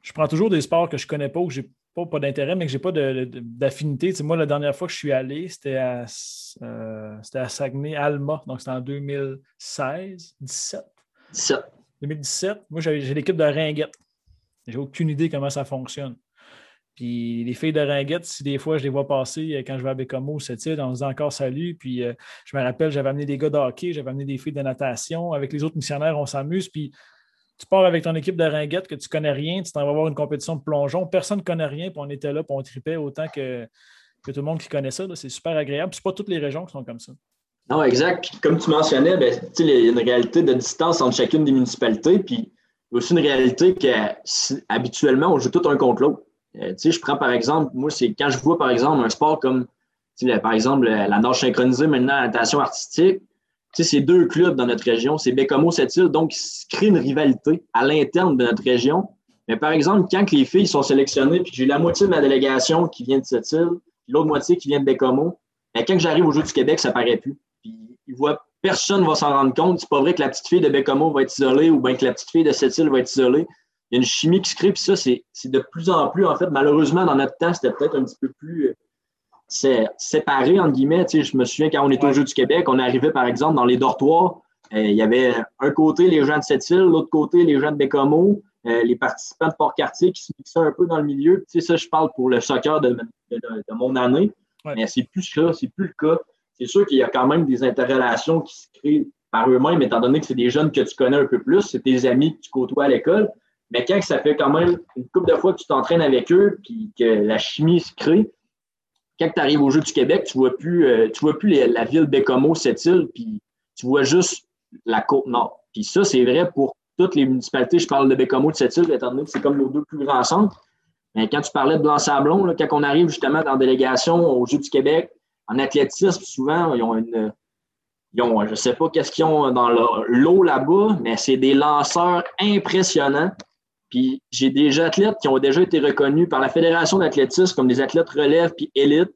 je prends toujours des sports que je ne connais pas ou que j'ai pas, pas d'intérêt, mais que je n'ai pas d'affinité. moi, la dernière fois que je suis allé, c'était à, euh, à Saguenay-Alma. Donc, c'était en 2016, 17. 17. 2017. Moi, j'ai l'équipe de Ringuette. J'ai aucune idée comment ça fonctionne. Puis les filles de Ringuette, si des fois je les vois passer euh, quand je vais à Bécomo, cette île, on se dit encore salut. Puis euh, je me rappelle, j'avais amené des gars de hockey, j'avais amené des filles de natation. Avec les autres missionnaires, on s'amuse. Puis tu pars avec ton équipe de ringuettes que tu connais rien, tu t'en vas voir une compétition de plongeon, personne ne connaît rien, puis on était là, puis on tripait autant que, tout le monde qui connaît ça. C'est super agréable. Ce pas toutes les régions qui sont comme ça. Non, exact. comme tu mentionnais, ben, il y a une réalité de distance entre chacune des municipalités, puis aussi une réalité qu'habituellement, on joue tout un contre l'autre. Euh, je prends par exemple, moi, c'est quand je vois par exemple un sport comme, par exemple, la nage synchronisée, maintenant, la natation artistique, c'est deux clubs dans notre région, c'est Bécomo, Sept-Îles, donc il crée une rivalité à l'interne de notre région. Mais par exemple, quand les filles sont sélectionnées, puis j'ai la moitié de ma délégation qui vient de Sept-Îles, l'autre moitié qui vient de Bécomo, mais quand j'arrive au Jeu du Québec, ça paraît plus. Puis ils personne ne va s'en rendre compte. C'est pas vrai que la petite fille de Bécomo va être isolée ou bien que la petite fille de Sept-Îles va être isolée. Il y a une chimie qui se crée, puis ça, c'est de plus en plus, en fait, malheureusement, dans notre temps, c'était peut-être un petit peu plus euh, séparé, entre guillemets. Tu sais, je me souviens quand on était au Jeu du Québec, on arrivait, par exemple, dans les dortoirs. Euh, il y avait un côté les gens de Sept-Îles, l'autre côté les gens de Bécomo, euh, les participants de Port-Cartier qui se mixaient un peu dans le milieu. Tu sais, ça, je parle pour le soccer de, mon année. Mais c'est plus ça, c'est plus le cas. C'est sûr qu'il y a quand même des interrelations qui se créent par eux-mêmes, étant donné que c'est des jeunes que tu connais un peu plus, c'est tes amis que tu côtoies à l'école. Mais quand ça fait quand même une couple de fois que tu t'entraînes avec eux, puis que la chimie se crée, quand tu arrives au Jeu du Québec, tu ne vois plus, euh, tu vois plus la ville Bécomo, cette île, puis tu vois juste la Côte-Nord. Puis ça, c'est vrai pour toutes les municipalités. Je parle de Bécomo, de cette île, étant donné que c'est comme nos deux plus grands centres. Mais quand tu parlais de Blanc-Sablon, quand on arrive justement dans la délégation au Jeu du Québec, en athlétisme, souvent, ils ont une. Ils ont, je ne sais pas qu'est-ce qu'ils ont dans l'eau là-bas, mais c'est des lanceurs impressionnants. Puis j'ai des athlètes qui ont déjà été reconnus par la Fédération d'athlétisme comme des athlètes relève puis élite.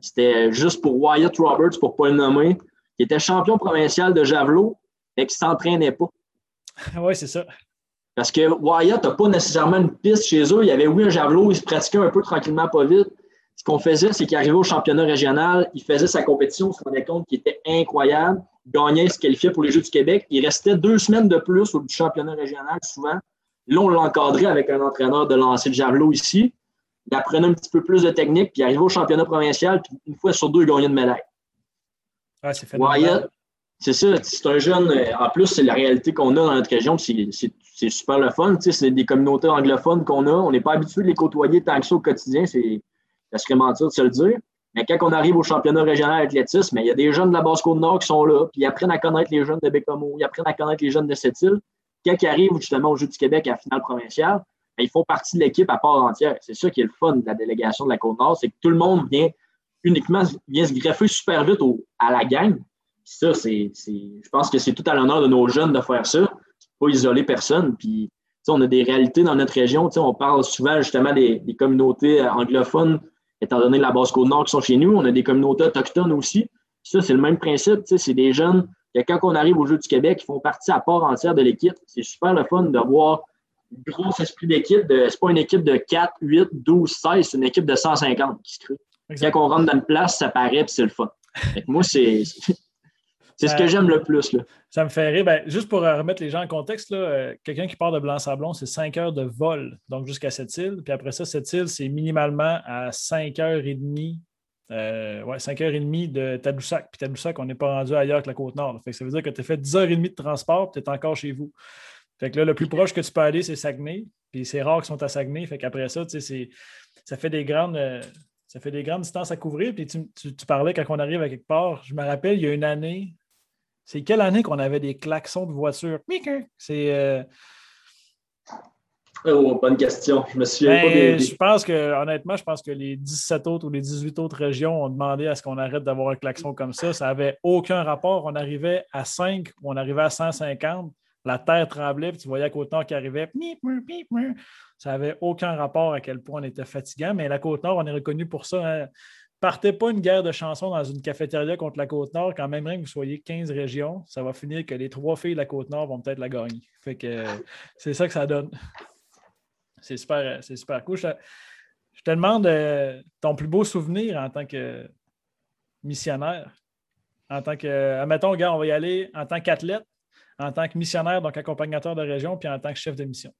C'était juste pour Wyatt Roberts, pour ne pas le nommer, qui était champion provincial de javelot, et qui ne s'entraînait pas. oui, c'est ça. Parce que Wyatt n'a pas nécessairement une piste chez eux. Il y avait, oui, un javelot, il se pratiquait un peu tranquillement, pas vite. Ce qu'on faisait, c'est qu'il arrivait au championnat régional, il faisait sa compétition, on se rendait compte qu'il était incroyable, il gagnait, il se qualifiait pour les Jeux du Québec. Il restait deux semaines de plus au championnat régional, souvent. Là, on l'encadrait avec un entraîneur de lancer de javelot ici. Il apprenait un petit peu plus de technique, puis il arrivait au championnat provincial, puis une fois sur deux, il gagnait une médaille. Ah, c'est Wyatt, c'est ça, c'est un jeune. Euh, en plus, c'est la réalité qu'on a dans notre région, c'est super le fun. C'est des communautés anglophones qu'on a. On n'est pas habitué de les côtoyer tant que ça au quotidien, c'est ça serait mentir de se le dire. Mais quand on arrive au championnat régional d'athlétisme, il y a des jeunes de la Basse-Côte-Nord qui sont là, puis ils apprennent à connaître les jeunes de Bécomo, ils apprennent à connaître les jeunes de cette île quand ils arrivent justement au Jeu du Québec à la finale provinciale, ben, ils font partie de l'équipe à part entière. C'est ça qui est le fun de la délégation de la Côte-Nord, c'est que tout le monde vient uniquement vient se greffer super vite à la gang. Ça, c'est, je pense que c'est tout à l'honneur de nos jeunes de faire ça, pas isoler personne. Puis, on a des réalités dans notre région. On parle souvent justement des, communautés euh, anglophones, étant donné la base Côte-Nord qui sont chez nous. On a des communautés autochtones aussi. Ça, c'est le même principe. C'est des jeunes quand on arrive au Jeu du Québec, ils font partie à part entière de l'équipe. C'est super le fun de voir un gros esprit d'équipe. Ce n'est pas une équipe de 4, 8, 12, 16, c'est une équipe de 150 qui se crée. Quand on rentre dans une place, ça paraît et c'est le fun. moi, c'est. C'est ce que j'aime le plus. Là. Ça me fait rire. Ben, juste pour remettre les gens en contexte, euh, quelqu'un qui part de Blanc-Sablon, c'est 5 heures de vol, donc jusqu'à cette île. Puis après ça, cette île, c'est minimalement à 5 heures et demie euh, ouais, 5h30 de Tadoussac. Puis Tadoussac, on n'est pas rendu ailleurs que la Côte-Nord. ça veut dire que tu as fait 10h30 de transport, tu es encore chez vous. Fait que là, le plus proche que tu peux aller, c'est Saguenay. Puis c'est rare qu'ils sont à Saguenay. Fait qu'après ça, ça fait des grandes. Euh, ça fait des grandes distances à couvrir. Puis tu, parlais quand on arrive à quelque part. Je me rappelle, il y a une année. C'est quelle année qu'on avait des klaxons de voiture? C'est. Euh, Oh, bonne question. Je me souviens pas ben, Je pense que, honnêtement, je pense que les 17 autres ou les 18 autres régions ont demandé à ce qu'on arrête d'avoir un klaxon comme ça. Ça n'avait aucun rapport. On arrivait à 5 ou on arrivait à 150. La terre tremblait, puis tu voyais à Côte-Nord qui arrivait. Ça n'avait aucun rapport à quel point on était fatigant. Mais la Côte-Nord, on est reconnu pour ça. Hein. Partez pas une guerre de chansons dans une cafétéria contre la Côte-Nord, quand même rien que vous soyez 15 régions, ça va finir que les trois filles de la Côte-Nord vont peut-être la gagner. Fait que c'est ça que ça donne. C'est super, c'est super cool. Je, te demande euh, ton plus beau souvenir en tant que missionnaire. En tant que, admettons, gars, on va y aller en tant qu'athlète, en tant que missionnaire, donc accompagnateur de région, puis en tant que chef de mission.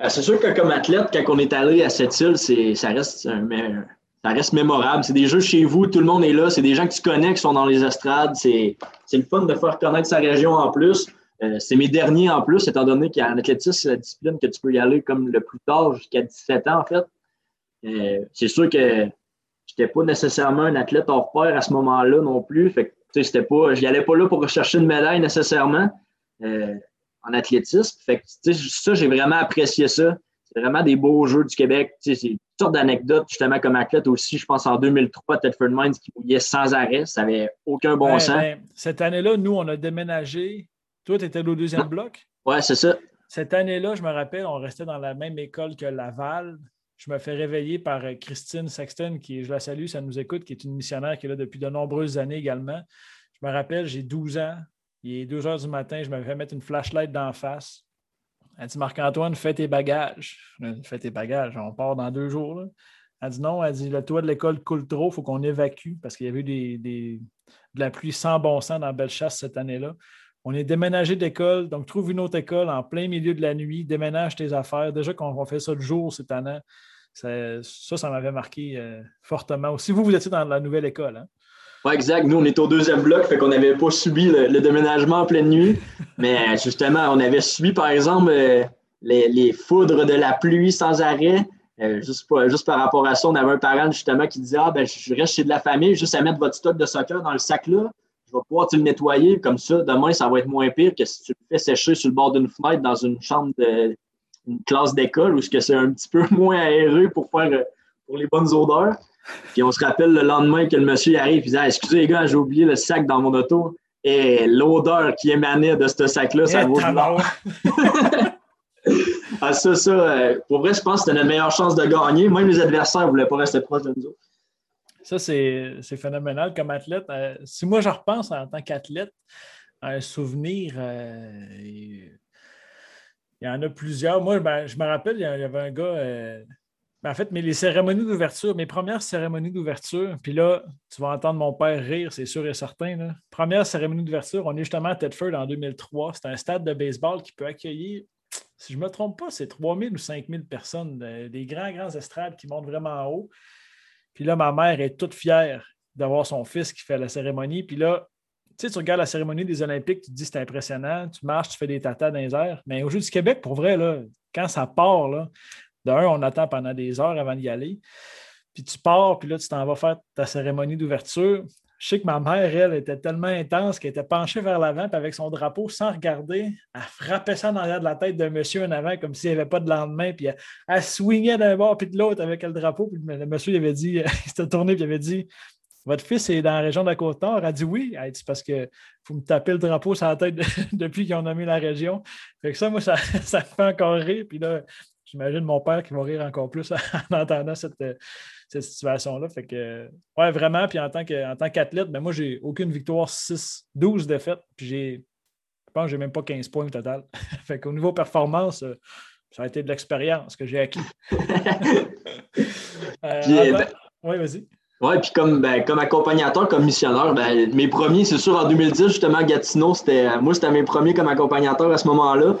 Euh, c'est sûr que comme athlète, quand on est allé à cette île, ça reste, ça reste mémorable. C'est des jeux chez vous, tout le monde est là, c'est des gens que tu connais qui sont dans les estrades. C'est le fun de faire connaître sa région en plus. Euh, c'est mes derniers en plus, étant donné qu'en athlétisme, c'est la discipline que tu peux y aller comme le plus tard, jusqu'à 17 ans, en fait. Euh, c'est sûr que je n'étais pas nécessairement un athlète hors pair à ce moment-là non plus. Fait que, c'était pas, je n'y allais pas là pour rechercher une médaille nécessairement euh, en athlétisme. Fait que, ça, j'ai vraiment apprécié ça. c'est vraiment des beaux jeux du Québec. c'est une sorte d'anecdote, justement, comme athlète aussi. Je pense en 2003, Tedford Mines qui mouillait sans arrêt. Ça n'avait aucun bon sens. Ben, cette année-là, nous, on a déménagé. Toi, tu étais au deuxième bloc? Oui, c'est ça. Cette année-là, je me rappelle, on restait dans la même école que Laval. Je me fais réveiller par euh, Christine Sexton, qui, je la salue, ça nous écoute, qui est une missionnaire qui est là depuis de nombreuses années également. Je me rappelle, j'ai 12 ans. Il est 2 heures du matin, je me fais mettre une flashlight d'en face. Elle dit Marc-Antoine, fais tes bagages. Fais tes bagages, on part dans deux jours. Elle dit non, elle dit le toit de l'école coule trop, il faut qu'on évacue parce qu'il y avait eu des, de la pluie sans bon sens dans Bellechasse cette année-là. On est déménagé d'école, donc trouve une autre école en plein milieu de la nuit, déménage tes affaires. Déjà qu'on fait ça le jour cette année, ça, ça, m'avait marqué euh, fortement. Aussi, vous, vous étiez dans la nouvelle école. Hein? Oui, exact. Nous, on est au deuxième bloc, fait qu'on n'avait pas subi le, déménagement en pleine nuit. Mais justement, on avait subi, par exemple, euh, les, foudres de la pluie sans arrêt. Euh, juste, par rapport à ça, on avait un parent justement qui disait Ah, ben, je reste chez de la famille, juste à mettre votre stock de soccer dans le sac-là. Je vais pouvoir le nettoyer comme ça. Demain, ça va être moins pire que si tu le fais sécher sur le bord d'une fenêtre dans une chambre de une classe d'école où c'est un petit peu moins aéré pour faire euh, pour les bonnes odeurs. Puis on se rappelle le lendemain que le monsieur arrive et dit ah, Excusez les gars, j'ai oublié le sac dans mon auto. Et l'odeur qui émanait de ce sac-là, ça vaut ah, ça, ça, euh, pour vrai, je pense que c'était notre meilleure chance de gagner. Même les adversaires ne voulaient pas rester proches de nous autres. Ça, c'est phénoménal comme athlète. Euh, si moi, je repense en tant qu'athlète, un souvenir, euh, il y en a plusieurs. Moi, ben, je me rappelle, il y avait un gars ben, en fait, mais les cérémonies d'ouverture, mes premières cérémonies d'ouverture, puis là, tu vas entendre mon père rire, c'est sûr et certain. Première cérémonie d'ouverture, on est justement à Tedford en 2003. C'est un stade de baseball qui peut accueillir, si je ne me trompe pas, c'est 3000 ou 5000 personnes, des grands, grands estrades qui montent vraiment en haut. Puis là, ma mère est toute fière d'avoir son fils qui fait la cérémonie. Puis là, tu sais, tu regardes la cérémonie des Olympiques, tu te dis c'est impressionnant, tu marches, tu fais des tatas dans les airs. Mais au Jeu du Québec, pour vrai, là, quand ça part, là, d'un, on attend pendant des heures avant d'y aller. Puis tu pars, puis là, tu t'en vas faire ta cérémonie d'ouverture. Je sais que ma mère, elle, était tellement intense qu'elle était penchée vers l'avant, puis avec son drapeau, sans regarder, elle frappait ça dans l'air de la tête d'un monsieur en avant, comme s'il n'y avait pas de lendemain, puis elle, swingait d'un bord puis de l'autre avec le drapeau. Puis le monsieur, il avait dit, il s'était tourné, puis il avait dit Votre fils est dans la région de la Côte-Nord Elle a dit oui. Elle dit parce que faut me taper le drapeau sur la tête depuis qu'ils ont nommé la région. Fait que ça, moi, ça, ça me fait encore rire. Puis là, J'imagine mon père qui va rire encore plus en entendant cette, euh, cette situation-là. Fait que, ouais, vraiment. Puis en tant qu'athlète, ben moi, j'ai aucune victoire, 6, 12 défaites. Puis j'ai, je pense que j'ai même pas 15 points au total. fait qu'au niveau performance, euh, ça a été de l'expérience que j'ai acquis. Euh, ben, oui, vas-y. Oui, puis comme, ben, comme accompagnateur, comme missionnaire, ben, mes premiers, c'est sûr, en 2010, justement, Gatineau, c'était, moi, c'était mes premiers comme accompagnateur à ce moment-là.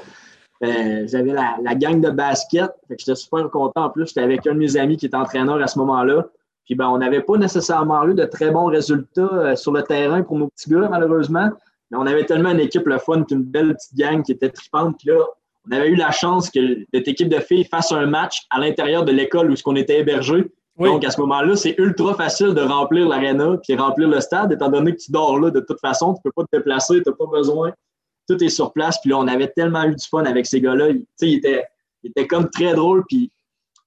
Euh, j'avais la, gang de basket. J'étais super content. En plus, j'étais avec un de mes amis qui était entraîneur à ce moment-là. Puis ben, on n'avait pas nécessairement eu de très bons résultats euh, sur le terrain pour nos petits gars, malheureusement. Mais on avait tellement une équipe le fun, une belle petite gang qui était tripante. Puis là, on avait eu la chance que cette équipe de filles fasse un match à l'intérieur de l'école où on était hébergé. Donc, à ce moment-là, c'est ultra facile de remplir l'aréna puis remplir le stade, étant donné que tu dors là de toute façon, tu ne peux pas te déplacer, tu n'as pas besoin tout est sur place. Puis là, on avait tellement eu du fun avec ces gars-là. Il, était, il était comme très drôle. Puis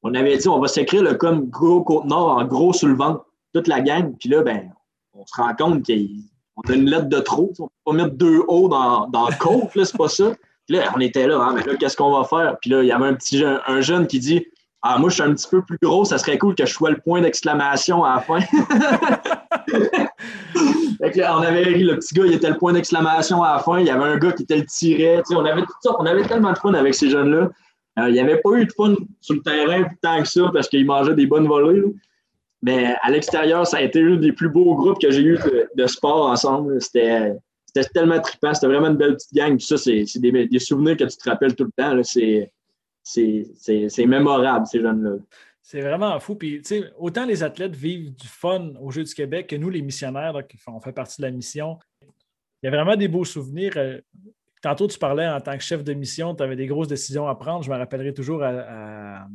on avait dit, on va s'écrire le comme gros Côte-Nord en gros sur le ventre, toute la gang. Puis là, ben, on se rend compte qu'on a une lettre de trop. On peut pas mettre deux hauts dans, dans côte, c'est pas ça. Puis là, on était là, hein, mais là, qu'est-ce qu'on va faire? Puis là, il y avait un petit un jeune qui dit Ah, moi, je suis un petit peu plus gros, ça serait cool que je sois le point d'exclamation à la fin. on avait ri, le petit gars, il était le point d'exclamation à la fin. Il y avait un gars qui était le tiret. On avait, on avait tellement de fun avec ces jeunes-là. Euh, il n'y avait pas eu de fun sur le terrain tant que ça parce qu'ils mangeaient des bonnes volées. Mais à l'extérieur, ça a été un des plus beaux groupes que j'ai eu de, sport ensemble. C'était tellement trippant. C'était vraiment une belle petite gang. ça, c'est des, souvenirs que tu te rappelles tout le temps. C'est mémorable, ces jeunes-là. C'est vraiment fou. Puis, autant les athlètes vivent du fun au Jeux du Québec que nous, les missionnaires, qui on fait partie de la mission. Il y a vraiment des beaux souvenirs. Euh, tantôt, tu parlais en tant que chef de mission, tu avais des grosses décisions à prendre. Je me rappellerai toujours à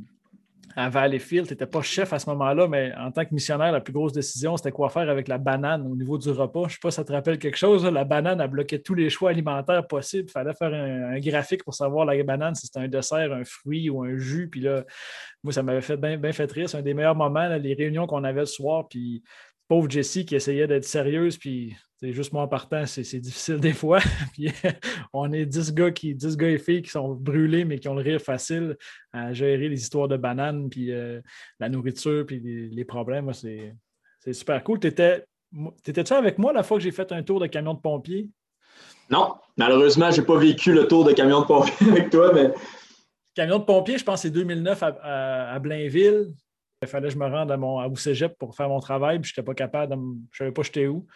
Valleyfield. Tu n'étais pas chef à ce moment-là, mais en tant que missionnaire, la plus grosse décision, c'était quoi faire avec la banane au niveau du repas. Je ne sais pas si ça te rappelle quelque chose. La banane a bloqué tous les choix alimentaires possibles. Il fallait faire un, graphique pour savoir la banane, si c'était un dessert, un fruit ou un jus. Puis là, moi, ça m'avait fait bien fait rire. C'est un des meilleurs moments, les réunions qu'on avait le soir. Puis pauvre Jessie qui essayait d'être sérieuse, puis c'est juste moi en partant, c'est difficile des fois. puis on est 10 gars, qui, 10 gars et filles qui sont brûlés, mais qui ont le rire facile à gérer les histoires de bananes, puis euh, la nourriture, puis les, problèmes. C'est super cool. T'étais-tu avec moi la fois que j'ai fait un tour de camion de pompiers? Non, malheureusement, je n'ai pas vécu le tour de camion de pompiers avec toi, mais. Camion de pompiers, je pense que c'est 2009 à Blainville. Il fallait que je me rende à, mon, à Cégep pour faire mon travail, puis je n'étais pas capable, de je ne savais pas j'étais où.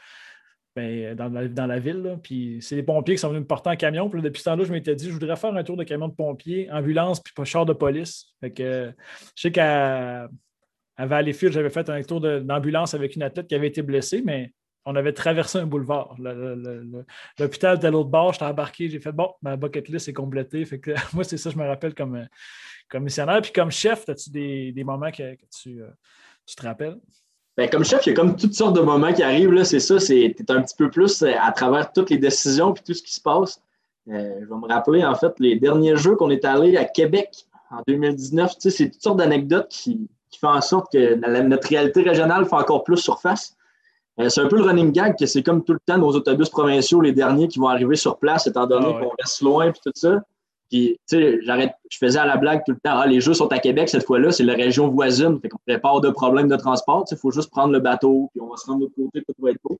Ben, dans, la, dans la ville. Puis c'est les pompiers qui sont venus me porter en camion. Puis depuis ce temps-là, je m'étais dit, je voudrais faire un tour de camion de pompiers, ambulance, puis char de police. Fait que, je sais qu'à à Valleyfield, j'avais fait un tour d'ambulance avec une athlète qui avait été blessée, mais on avait traversé un boulevard. L'hôpital était à l'autre bord, j'étais embarqué, j'ai fait bon, ma bucket list est complétée. Fait que moi, c'est ça, je me rappelle comme, comme missionnaire. Puis comme chef, as-tu des, moments que, euh, tu, te rappelles? Bien, comme chef, il y a comme toutes sortes de moments qui arrivent. C'est ça, c'est un petit peu plus euh, à travers toutes les décisions et tout ce qui se passe. Euh, je vais me rappeler, en fait, les derniers jeux qu'on est allé à Québec en 2019. c'est toutes sortes d'anecdotes qui, font en sorte que notre réalité régionale fait encore plus surface. c'est un peu le running gag que c'est comme tout le temps nos autobus provinciaux, les derniers qui vont arriver sur place, étant donné ah qu'on reste loin et tout ça. Puis, tu sais, je faisais à la blague tout le temps, ah, les jeux sont à Québec cette fois-là, c'est la région voisine, fait qu'on prépare de problèmes de transport, il faut juste prendre le bateau, puis on va se rendre de l'autre côté, tout va être beau.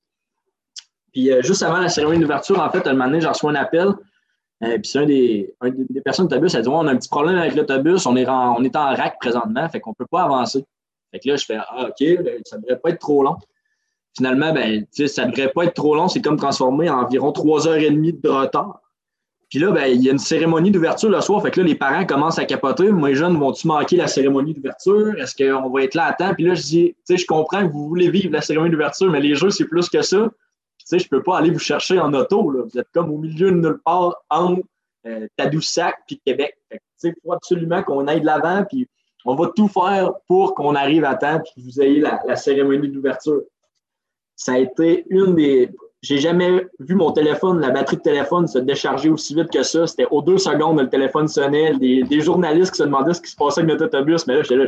Puis, euh, juste avant la cérémonie d'ouverture, en fait, un moment donné, j'ai reçu un appel, euh, puis c'est un des, des, personnes d'autobus, elle dit, on a un petit problème avec l'autobus, on est, en, on est en rack présentement, fait qu'on peut pas avancer. Fait que là, je fais, ah, OK, ben, ça devrait pas être trop long. Finalement, ben, ça ne devrait pas être trop long, c'est comme transformer en environ trois heures et demie de retard. Puis là, ben, il y a une cérémonie d'ouverture le soir. Fait que là, les parents commencent à capoter. Moi, les jeunes, vont-tu manquer la cérémonie d'ouverture? Est-ce qu'on va être là à temps? Puis là, je dis, tu sais, je comprends que vous voulez vivre la cérémonie d'ouverture, mais les jeux, c'est plus que ça. Tu sais, je peux pas aller vous chercher en auto. Vous êtes comme au milieu de nulle part entre euh, Tadoussac puis Québec. Fait que, tu sais, il faut absolument qu'on aille de l'avant. Puis on va tout faire pour qu'on arrive à temps puis que vous ayez la cérémonie d'ouverture. Ça a été une des j'ai jamais vu mon téléphone, la batterie de téléphone se décharger aussi vite que ça. C'était aux deux secondes, le téléphone sonnait. Des, journalistes qui se demandaient ce qui se passait avec notre autobus. Mais là, j'étais là,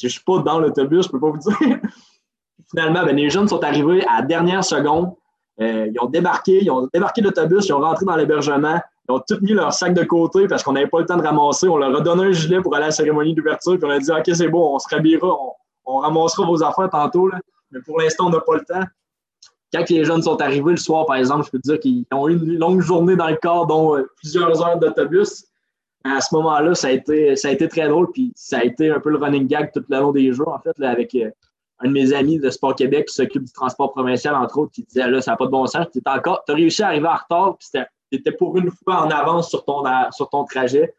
je ne suis pas dans l'autobus, je ne peux pas vous dire. Finalement, ben, les jeunes sont arrivés à la dernière seconde. Euh, ils ont débarqué, ils ont débarqué l'autobus, ils ont rentré dans l'hébergement. Ils ont tous mis leur sac de côté parce qu'on n'avait pas le temps de ramasser. On leur a donné un gilet pour aller à la cérémonie d'ouverture. Puis on a dit OK, c'est bon, on se rhabillera, on, on, ramassera vos affaires tantôt. Là. Mais pour l'instant, on n'a pas le temps quand les jeunes sont arrivés le soir, par exemple, je peux dire qu'ils ont eu une longue journée dans le corps, dont euh, plusieurs heures d'autobus. À ce moment-là, ça a, été, ça a été très drôle, puis ça a été un peu le running gag tout le long des jours, en fait, avec euh, un de mes amis de Sport Québec qui s'occupe du transport provincial, entre autres, qui disait là, ça n'a pas de bon sens. Tu as réussi à arriver en retard, puis tu étais pour une fois en avance sur ton, sur ton trajet.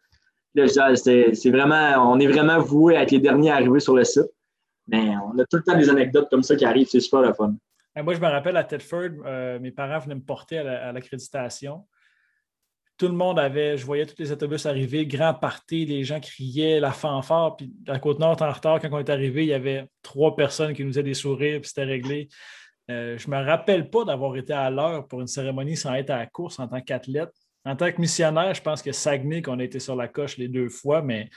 Je c'est vraiment, on est vraiment voué à être les derniers à arriver sur le site. Mais on a tout le temps des anecdotes comme ça qui arrivent, c'est super le fun. Ben, moi, je me rappelle à Tedford, euh, mes parents venaient me porter à l'accréditation. Tout le monde avait, je voyais tous les autobus arriver, grand party, les gens criaient, la fanfare. Puis la Côte-Nord en retard, quand on est arrivé, il y avait trois personnes qui nous faisaient des sourires, puis c'était réglé. Euh, je ne me rappelle pas d'avoir été à l'heure pour une cérémonie sans être à la course en tant qu'athlète. En tant que missionnaire, je pense que Saguenay, qu'on a été sur la coche les deux fois, mais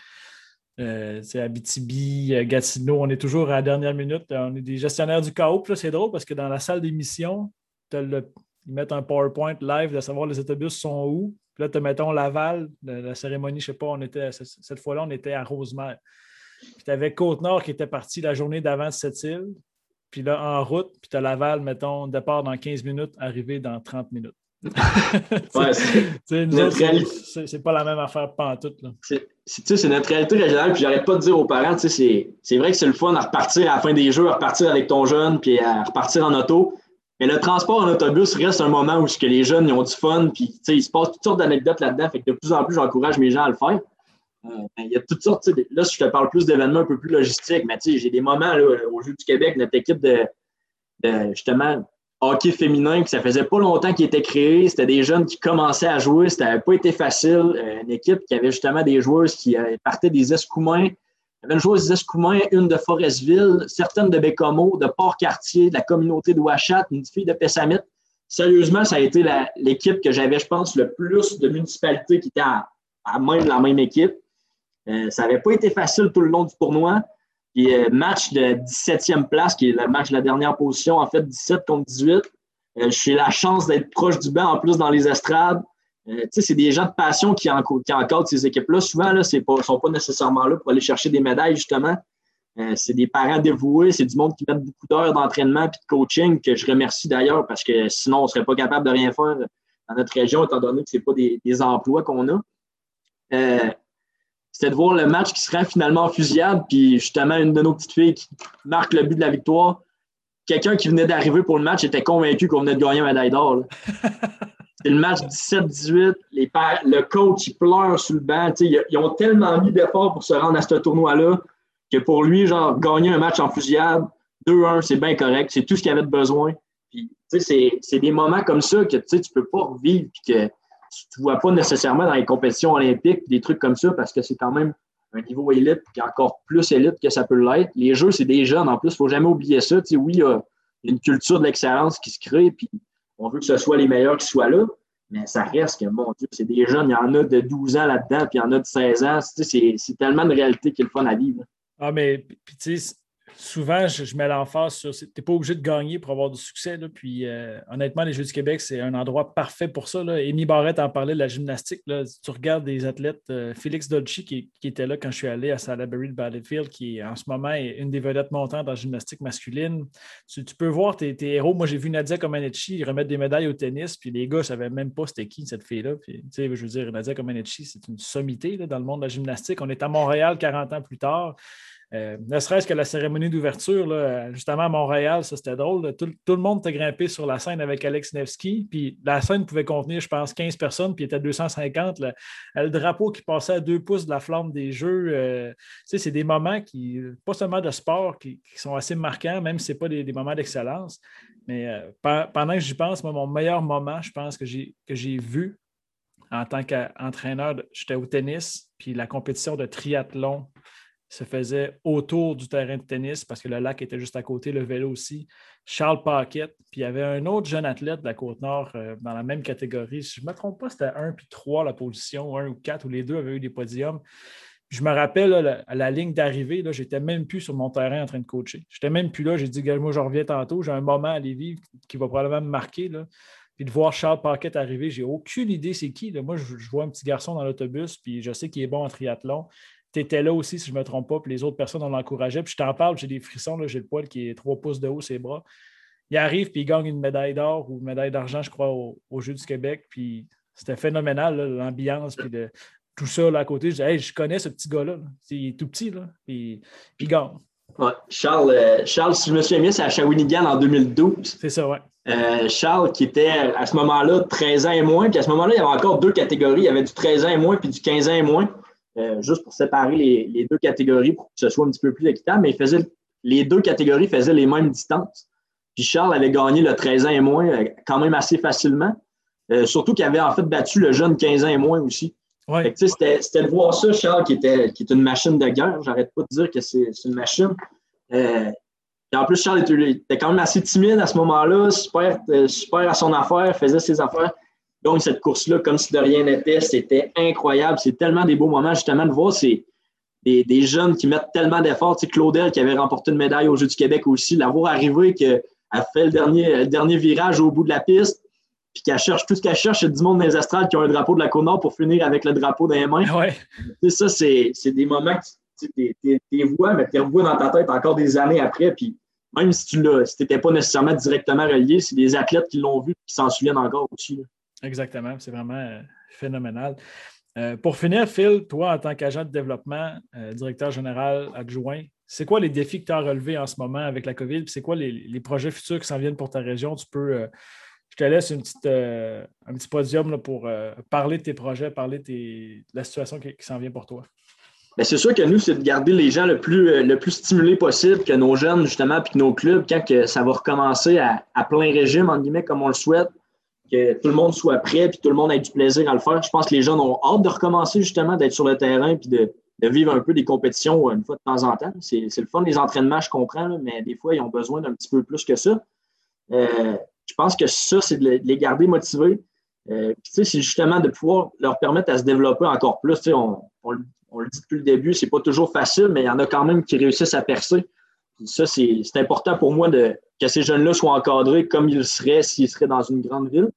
euh, Abitibi, euh, Gatineau, on est toujours à la dernière minute. On est des gestionnaires du chaos. C'est drôle parce que dans la salle d'émission, ils mettent un PowerPoint live de savoir les autobus sont où. Puis là, tu mettons Laval, la cérémonie, je ne sais pas, on était, cette fois-là, on était à Rosemère. Puis tu avais Côte-Nord qui était parti la journée d'avant de cette île. Puis là, en route, puis tu as Laval, mettons, départ dans 15 minutes, arrivé dans 30 minutes. c'est pas la même affaire pantoute. C'est notre réalité régionale, puis j'arrête pas de dire aux parents, c'est vrai que c'est le fun à repartir à la fin des jeux, à repartir avec ton jeune, puis à repartir en auto. Mais le transport en autobus reste un moment où que les jeunes ils ont du fun, puis il se passe toutes sortes d'anecdotes là-dedans. Fait que de plus en plus, j'encourage mes gens à le faire. Euh, ben, il y a toutes sortes. Là, je te parle plus d'événements un peu plus logistiques, mais j'ai des moments là, au Jeu du Québec, notre équipe de, de justement hockey féminin, que ça faisait pas longtemps qu'il était créé. C'était des jeunes qui commençaient à jouer. Ça n'avait pas été facile. Euh, une équipe qui avait justement des joueuses qui euh, partaient des escoumins, Il y avait une joueuse d'Escoumin, une de Forestville, certaines de Bécomo, de Port-Cartier, de la communauté de Ouachat, une fille de Pessamit. Sérieusement, ça a été l'équipe que j'avais, je pense, le plus de municipalités qui étaient à, même la même équipe. Euh, ça n'avait pas été facile tout le long du tournoi. Puis, euh, match de 17e place, qui est le match de la dernière position, en fait, 17 contre 18. Euh, j'ai la chance d'être proche du banc en plus dans les estrades. Euh, c'est des gens de passion qui, encadrent ces équipes-là. Souvent, là, ne sont pas nécessairement là pour aller chercher des médailles, justement. Euh, c'est des parents dévoués, c'est du monde qui met beaucoup d'heures d'entraînement et de coaching, que je remercie d'ailleurs parce que sinon, on ne serait pas capable de rien faire dans notre région, étant donné que ce pas des, emplois qu'on a. Euh, c'était de voir le match qui se rend finalement en fusillade, puis justement, une de nos petites filles qui marque le but de la victoire. Quelqu'un qui venait d'arriver pour le match était convaincu qu'on venait de gagner un médaille d'or. C'est le match 17-18. Le coach, il pleure sur le banc. Ils, ont tellement mis d'efforts pour se rendre à ce tournoi-là que pour lui, genre, gagner un match en fusillade, 2-1, c'est bien correct. C'est tout ce qu'il avait de besoin. c'est des moments comme ça que tu ne peux pas revivre et que tu ne vois pas nécessairement dans les compétitions olympiques, des trucs comme ça, parce que c'est quand même un niveau élite qui est encore plus élite que ça peut l'être. Les jeux, c'est des jeunes en plus, il ne faut jamais oublier ça. oui, il y a une culture de l'excellence qui se crée, puis on veut que ce soit les meilleurs qui soient là, mais ça reste que, mon Dieu, c'est des jeunes, il y en a de 12 ans là-dedans, puis il y en a de 16 ans. C'est tellement de réalité qu'il est le fun à vivre. Ah, mais, puis tu sais, souvent, je, mets l'emphase sur. Tu n'es pas obligé de gagner pour avoir du succès. Là. Puis, euh, honnêtement, les Jeux du Québec, c'est un endroit parfait pour ça. Là. Amy Barrett en parlait de la gymnastique. Là. Tu regardes des athlètes, euh, Félix Dolci, qui, était là quand je suis allé à Salaberry de Battlefield, qui en ce moment est une des vedettes montantes en gymnastique masculine. Tu, peux voir tes, héros. Moi, j'ai vu Nadia Comaneci remettre des médailles au tennis, puis les gars ne savaient même pas c'était qui cette fille-là. Puis, je veux dire, Nadia Comaneci, c'est une sommité dans le monde de la gymnastique. On est à Montréal 40 ans plus tard. Euh, ne serait-ce que la cérémonie d'ouverture, justement à Montréal, ça c'était drôle. Tout, le monde était grimpé sur la scène avec Alex Nevsky. Puis la scène pouvait contenir, je pense, 15 personnes, puis il était 250. Le drapeau qui passait à deux pouces de la flamme des jeux. Euh, c'est des moments qui, pas seulement de sport, qui, sont assez marquants, même si ce pas des, moments d'excellence. Mais euh, pendant que j'y pense, mon meilleur moment, je pense que j'ai vu en tant qu'entraîneur, j'étais au tennis, puis la compétition de triathlon se faisait autour du terrain de tennis parce que le lac était juste à côté, le vélo aussi. Charles Paquette, puis il y avait un autre jeune athlète de la Côte-Nord euh, dans la même catégorie. Si je ne me trompe pas, c'était un puis trois la position, un ou quatre, où les deux avaient eu des podiums. Je me rappelle, à la ligne d'arrivée, je n'étais même plus sur mon terrain en train de coacher. Je n'étais même plus là. J'ai dit, moi, je reviens tantôt. J'ai un moment à vivre qui va probablement me marquer. Là. Puis de voir Charles Paquette arriver, j'ai aucune idée c'est qui. Moi, je, je, vois un petit garçon dans l'autobus, puis je sais qu'il est bon en triathlon tu étais là aussi, si je ne me trompe pas, puis les autres personnes, on l'encourageait. Puis je t'en parle, j'ai des frissons, j'ai le poil qui est trois pouces de haut, ses bras. Il arrive, puis il gagne une médaille d'or ou une médaille d'argent, je crois, au, Jeux du Québec. Puis c'était phénoménal, l'ambiance, puis de, tout ça là, à côté. Je disais, je connais ce petit gars-là. Il est tout petit, là, puis, puis il gagne. Charles, euh, Charles, si je me souviens bien, c'est à Shawinigan en 2012. C'est ça, ouais. Euh, Charles, qui était à ce moment-là 13 ans et moins, puis à ce moment-là, il y avait encore deux catégories. Il y avait du 13 ans et moins, puis du 15 ans et moins. Euh, juste pour séparer les, deux catégories pour que ce soit un petit peu plus équitable, mais les deux catégories faisaient les mêmes distances. Puis Charles avait gagné le 13 ans et moins euh, quand même assez facilement. Euh, surtout qu'il avait en fait battu le jeune 15 ans et moins aussi. C'était de voir ça, Charles, qui, était, qui est une machine de guerre. J'arrête pas de dire que c'est une machine. et en plus, Charles était, quand même assez timide à ce moment-là, super, super à son affaire, faisait ses affaires. Donc, cette course-là, comme si de rien n'était, c'était incroyable. C'est tellement des beaux moments, justement, de voir ces, des, jeunes qui mettent tellement d'efforts. Tu sais, Claudel, qui avait remporté une médaille aux Jeux du Québec aussi, l'avoir arrivé, qu'elle fait le dernier, dernier virage au bout de la piste, puis qu'elle cherche tout ce qu'elle cherche, c'est du monde les estrades qui ont un drapeau de la Côte-Nord pour finir avec le drapeau dans les mains. Ouais. ça, c'est des moments que tu les vois, mais tu les revois dans ta tête encore des années après. Puis même si tu n'étais pas nécessairement directement relié, c'est des athlètes qui l'ont vu et qui s'en souviennent encore aussi. Exactement, c'est vraiment euh, phénoménal. Euh, pour finir, Phil, toi, en tant qu'agent de développement, euh, directeur général adjoint, c'est quoi les défis que tu as relevés en ce moment avec la COVID? C'est quoi les, projets futurs qui s'en viennent pour ta région? Tu peux, je te laisse un petit podium pour parler de tes projets, parler de, la situation qui, s'en vient pour toi. Ben, c'est sûr que nous, c'est de garder les gens le plus, le plus stimulés possible, que nos jeunes, justement, puis que nos clubs, quand que ça va recommencer à, à plein régime, entre guillemets, comme on le souhaite, que tout le monde soit prêt puis tout le monde ait du plaisir à le faire. Je pense que les jeunes ont hâte de recommencer justement, d'être sur le terrain puis de, vivre un peu des compétitions une fois de temps en temps. C'est le fun des entraînements, je comprends, mais des fois, ils ont besoin d'un petit peu plus que ça. Euh, je pense que ça, c'est de les garder motivés. Euh, c'est justement de pouvoir leur permettre à se développer encore plus. On, on, on, le dit depuis le début, c'est pas toujours facile, mais il y en a quand même qui réussissent à percer. ça, c'est important pour moi de, que ces jeunes-là soient encadrés comme ils seraient s'ils seraient dans une grande ville,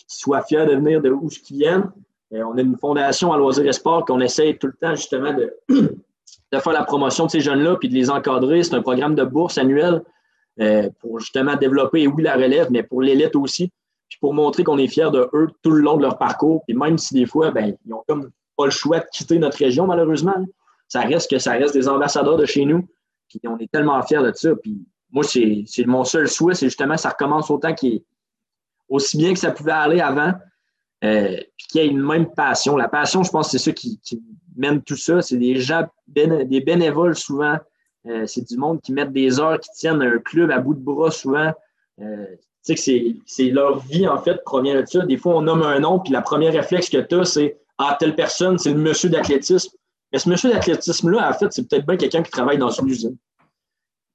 puis qu'ils soient fiers de venir de où ils viennent. Euh, on a une fondation à Loisirs et Sport qu'on essaye tout le temps justement de, de faire la promotion de ces jeunes-là puis de les encadrer. C'est un programme de bourse annuel euh, pour justement développer, oui, la relève, mais pour l'élite aussi, puis pour montrer qu'on est fiers de eux tout le long de leur parcours. Puis même si des fois, ben, ils n'ont comme pas le choix de quitter notre région, malheureusement, ça reste que ça reste des ambassadeurs de chez nous. Puis on est tellement fiers de ça. Puis moi, c'est mon seul souhait, c'est justement ça recommence autant qu'il est aussi bien que ça pouvait aller avant, euh, puis qu'il y ait une même passion. La passion, je pense, c'est ça qui, mène tout ça. C'est des gens, des bénévoles souvent. Euh, c'est du monde qui mettent des heures, qui tiennent un club à bout de bras souvent. Euh, tu sais que c'est leur vie, en fait, provient de ça. Des fois, on nomme un nom, puis la première réflexe que tu as, c'est Ah, telle personne, c'est le monsieur d'athlétisme. Mais ce monsieur d'athlétisme-là, en fait, c'est peut-être bien quelqu'un qui travaille dans une usine.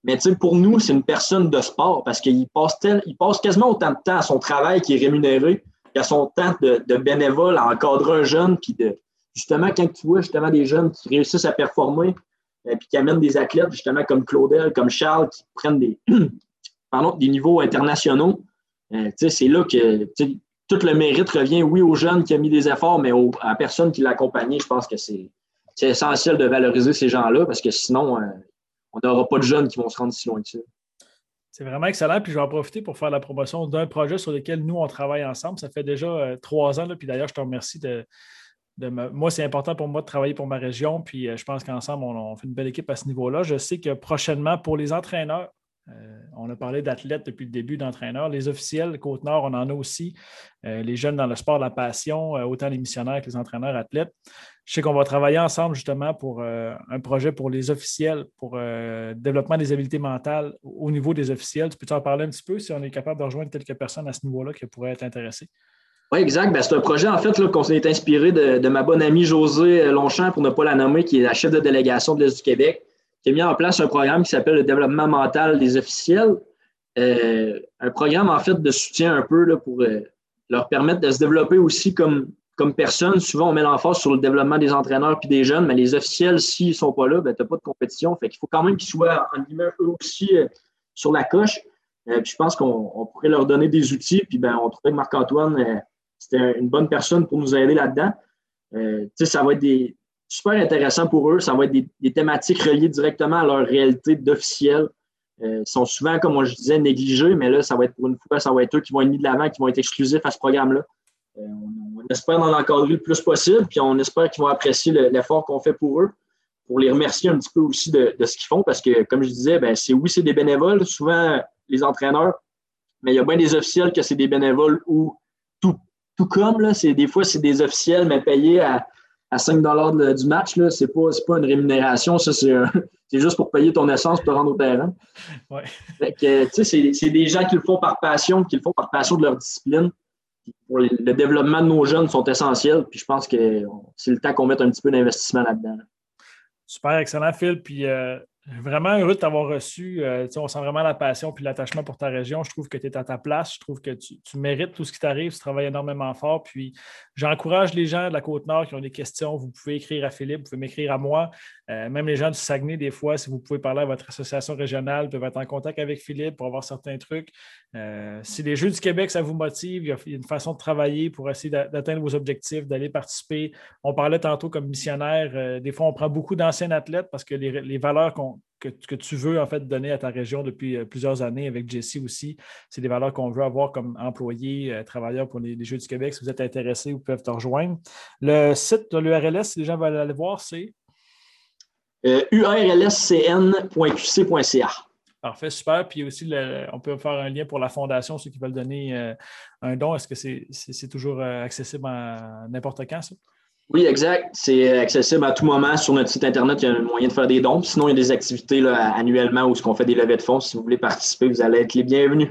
Mais pour nous, c'est une personne de sport parce qu'il passe, il passe quasiment autant de temps à son travail qui est rémunéré qu'à son temps de, bénévole à encadrer un jeune. Puis de, justement, quand tu vois justement des jeunes qui réussissent à performer euh, qui amènent des athlètes, justement comme Claudel, comme Charles, qui prennent des, pardon, des niveaux internationaux, euh, c'est là que tout le mérite revient, oui, aux jeunes qui ont mis des efforts, mais à la personne qui l'a accompagné. Je pense que c'est essentiel de valoriser ces gens-là parce que sinon, euh, on n'aura pas de jeunes qui vont se rendre si loin que ça. C'est vraiment excellent. Puis je vais en profiter pour faire la promotion d'un projet sur lequel nous, on travaille ensemble. Ça fait déjà euh, trois ans. Là, puis d'ailleurs, je te remercie de, Moi, c'est important pour moi de travailler pour ma région. Puis euh, je pense qu'ensemble, on, fait une belle équipe à ce niveau-là. Je sais que prochainement, pour les entraîneurs, euh, on a parlé d'athlètes depuis le début, d'entraîneurs. Les officiels, Côte-Nord, on en a aussi. Les jeunes dans le sport, la passion, autant les missionnaires que les entraîneurs athlètes. Je sais qu'on va travailler ensemble justement pour un projet pour les officiels, pour le développement des habiletés mentales au niveau des officiels. Tu peux en parler un petit peu si on est capable de rejoindre quelques personnes à ce niveau-là qui pourraient être intéressées? Oui, exact. Ben, c'est un projet, en fait, qu'on s'est inspiré de, ma bonne amie José Longchamp, pour ne pas la nommer, qui est la chef de délégation de l'Est du Québec qui a mis en place un programme qui s'appelle le développement mental des officiels. Euh, un programme, en fait, de soutien un peu pour euh, leur permettre de se développer aussi comme, comme personne. Souvent, on met l'emphase sur le développement des entraîneurs puis des jeunes, mais les officiels, s'ils ne sont pas là, ben, tu n'as pas de compétition. Fait qu'il faut quand même qu'ils soient, en guillemets, eux aussi euh, sur la coche. puis je pense qu'on pourrait leur donner des outils. Puis ben, on trouvait que Marc-Antoine, c'était une bonne personne pour nous aider là-dedans. ça va être des, super intéressant pour eux. Ça va être des, thématiques reliées directement à leur réalité d'officiel. Euh, ils sont souvent, comme je disais, négligés, mais là, ça va être pour une fois, ça va être eux qui vont être mis de l'avant, qui vont être exclusifs à ce programme-là. Euh, espère en encadrer le plus possible, puis on espère qu'ils vont apprécier l'effort qu'on fait pour eux, pour les remercier un petit peu aussi de, ce qu'ils font, parce que, comme je disais, ben, c'est oui, c'est des bénévoles, souvent les entraîneurs, mais il y a bien des officiels que c'est des bénévoles ou tout, tout comme, là, des fois, c'est des officiels, mais payés à à 5 du match, ce n'est pas, pas une rémunération, ça, c'est, juste pour payer ton essence pour te rendre au terrain. Ouais. c'est, des gens qui le font par passion, qui le font par passion de leur discipline. Le développement de nos jeunes sont essentiels, puis je pense que c'est le temps qu'on mette un petit peu d'investissement là-dedans. Super, excellent, Phil. Puis euh, Vraiment heureux de t'avoir reçu. Euh, on sent vraiment la passion et l'attachement pour ta région. Je trouve que tu es à ta place. Je trouve que tu, mérites tout ce qui t'arrive. Tu travailles énormément fort. Puis j'encourage les gens de la Côte-Nord qui ont des questions. Vous pouvez écrire à Philippe, vous pouvez m'écrire à moi. Euh, même les gens du Saguenay, des fois, si vous pouvez parler à votre association régionale, peuvent être en contact avec Philippe pour avoir certains trucs. Euh, si les Jeux du Québec, ça vous motive, il y a une façon de travailler pour essayer d'atteindre vos objectifs, d'aller participer. On parlait tantôt comme missionnaire. Euh, des fois, on prend beaucoup d'anciens athlètes parce que les, valeurs que, tu veux en fait donner à ta région depuis plusieurs années avec Jesse aussi, c'est des valeurs qu'on veut avoir comme employé, travailleur pour les, Jeux du Québec. Si vous êtes intéressé, vous pouvez te rejoindre. Le site de l'URLS, si les gens veulent aller voir, c'est urlscn.qc.ca. Parfait, super. Puis aussi, on peut faire un lien pour la fondation, ceux qui veulent donner euh, un don. Est-ce que c'est toujours euh, accessible à n'importe quand, ça? Oui, exact. C'est accessible à tout moment. Sur notre site Internet, il y a un moyen de faire des dons. Sinon, il y a des activités annuellement où ce qu'on fait des levées de fonds. Si vous voulez participer, vous allez être les bienvenus.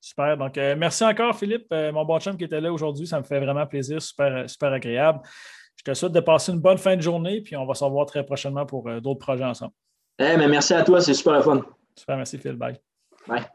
Super. Donc, euh, merci encore, Philippe, mon bon chum qui était là aujourd'hui. Ça me fait vraiment plaisir. Super, super agréable. Te souhaite de passer une bonne fin de journée, puis on va se revoir très prochainement pour d'autres projets ensemble. Eh, mais merci à toi, c'est super fun. Super, merci Phil. Bye. Bye.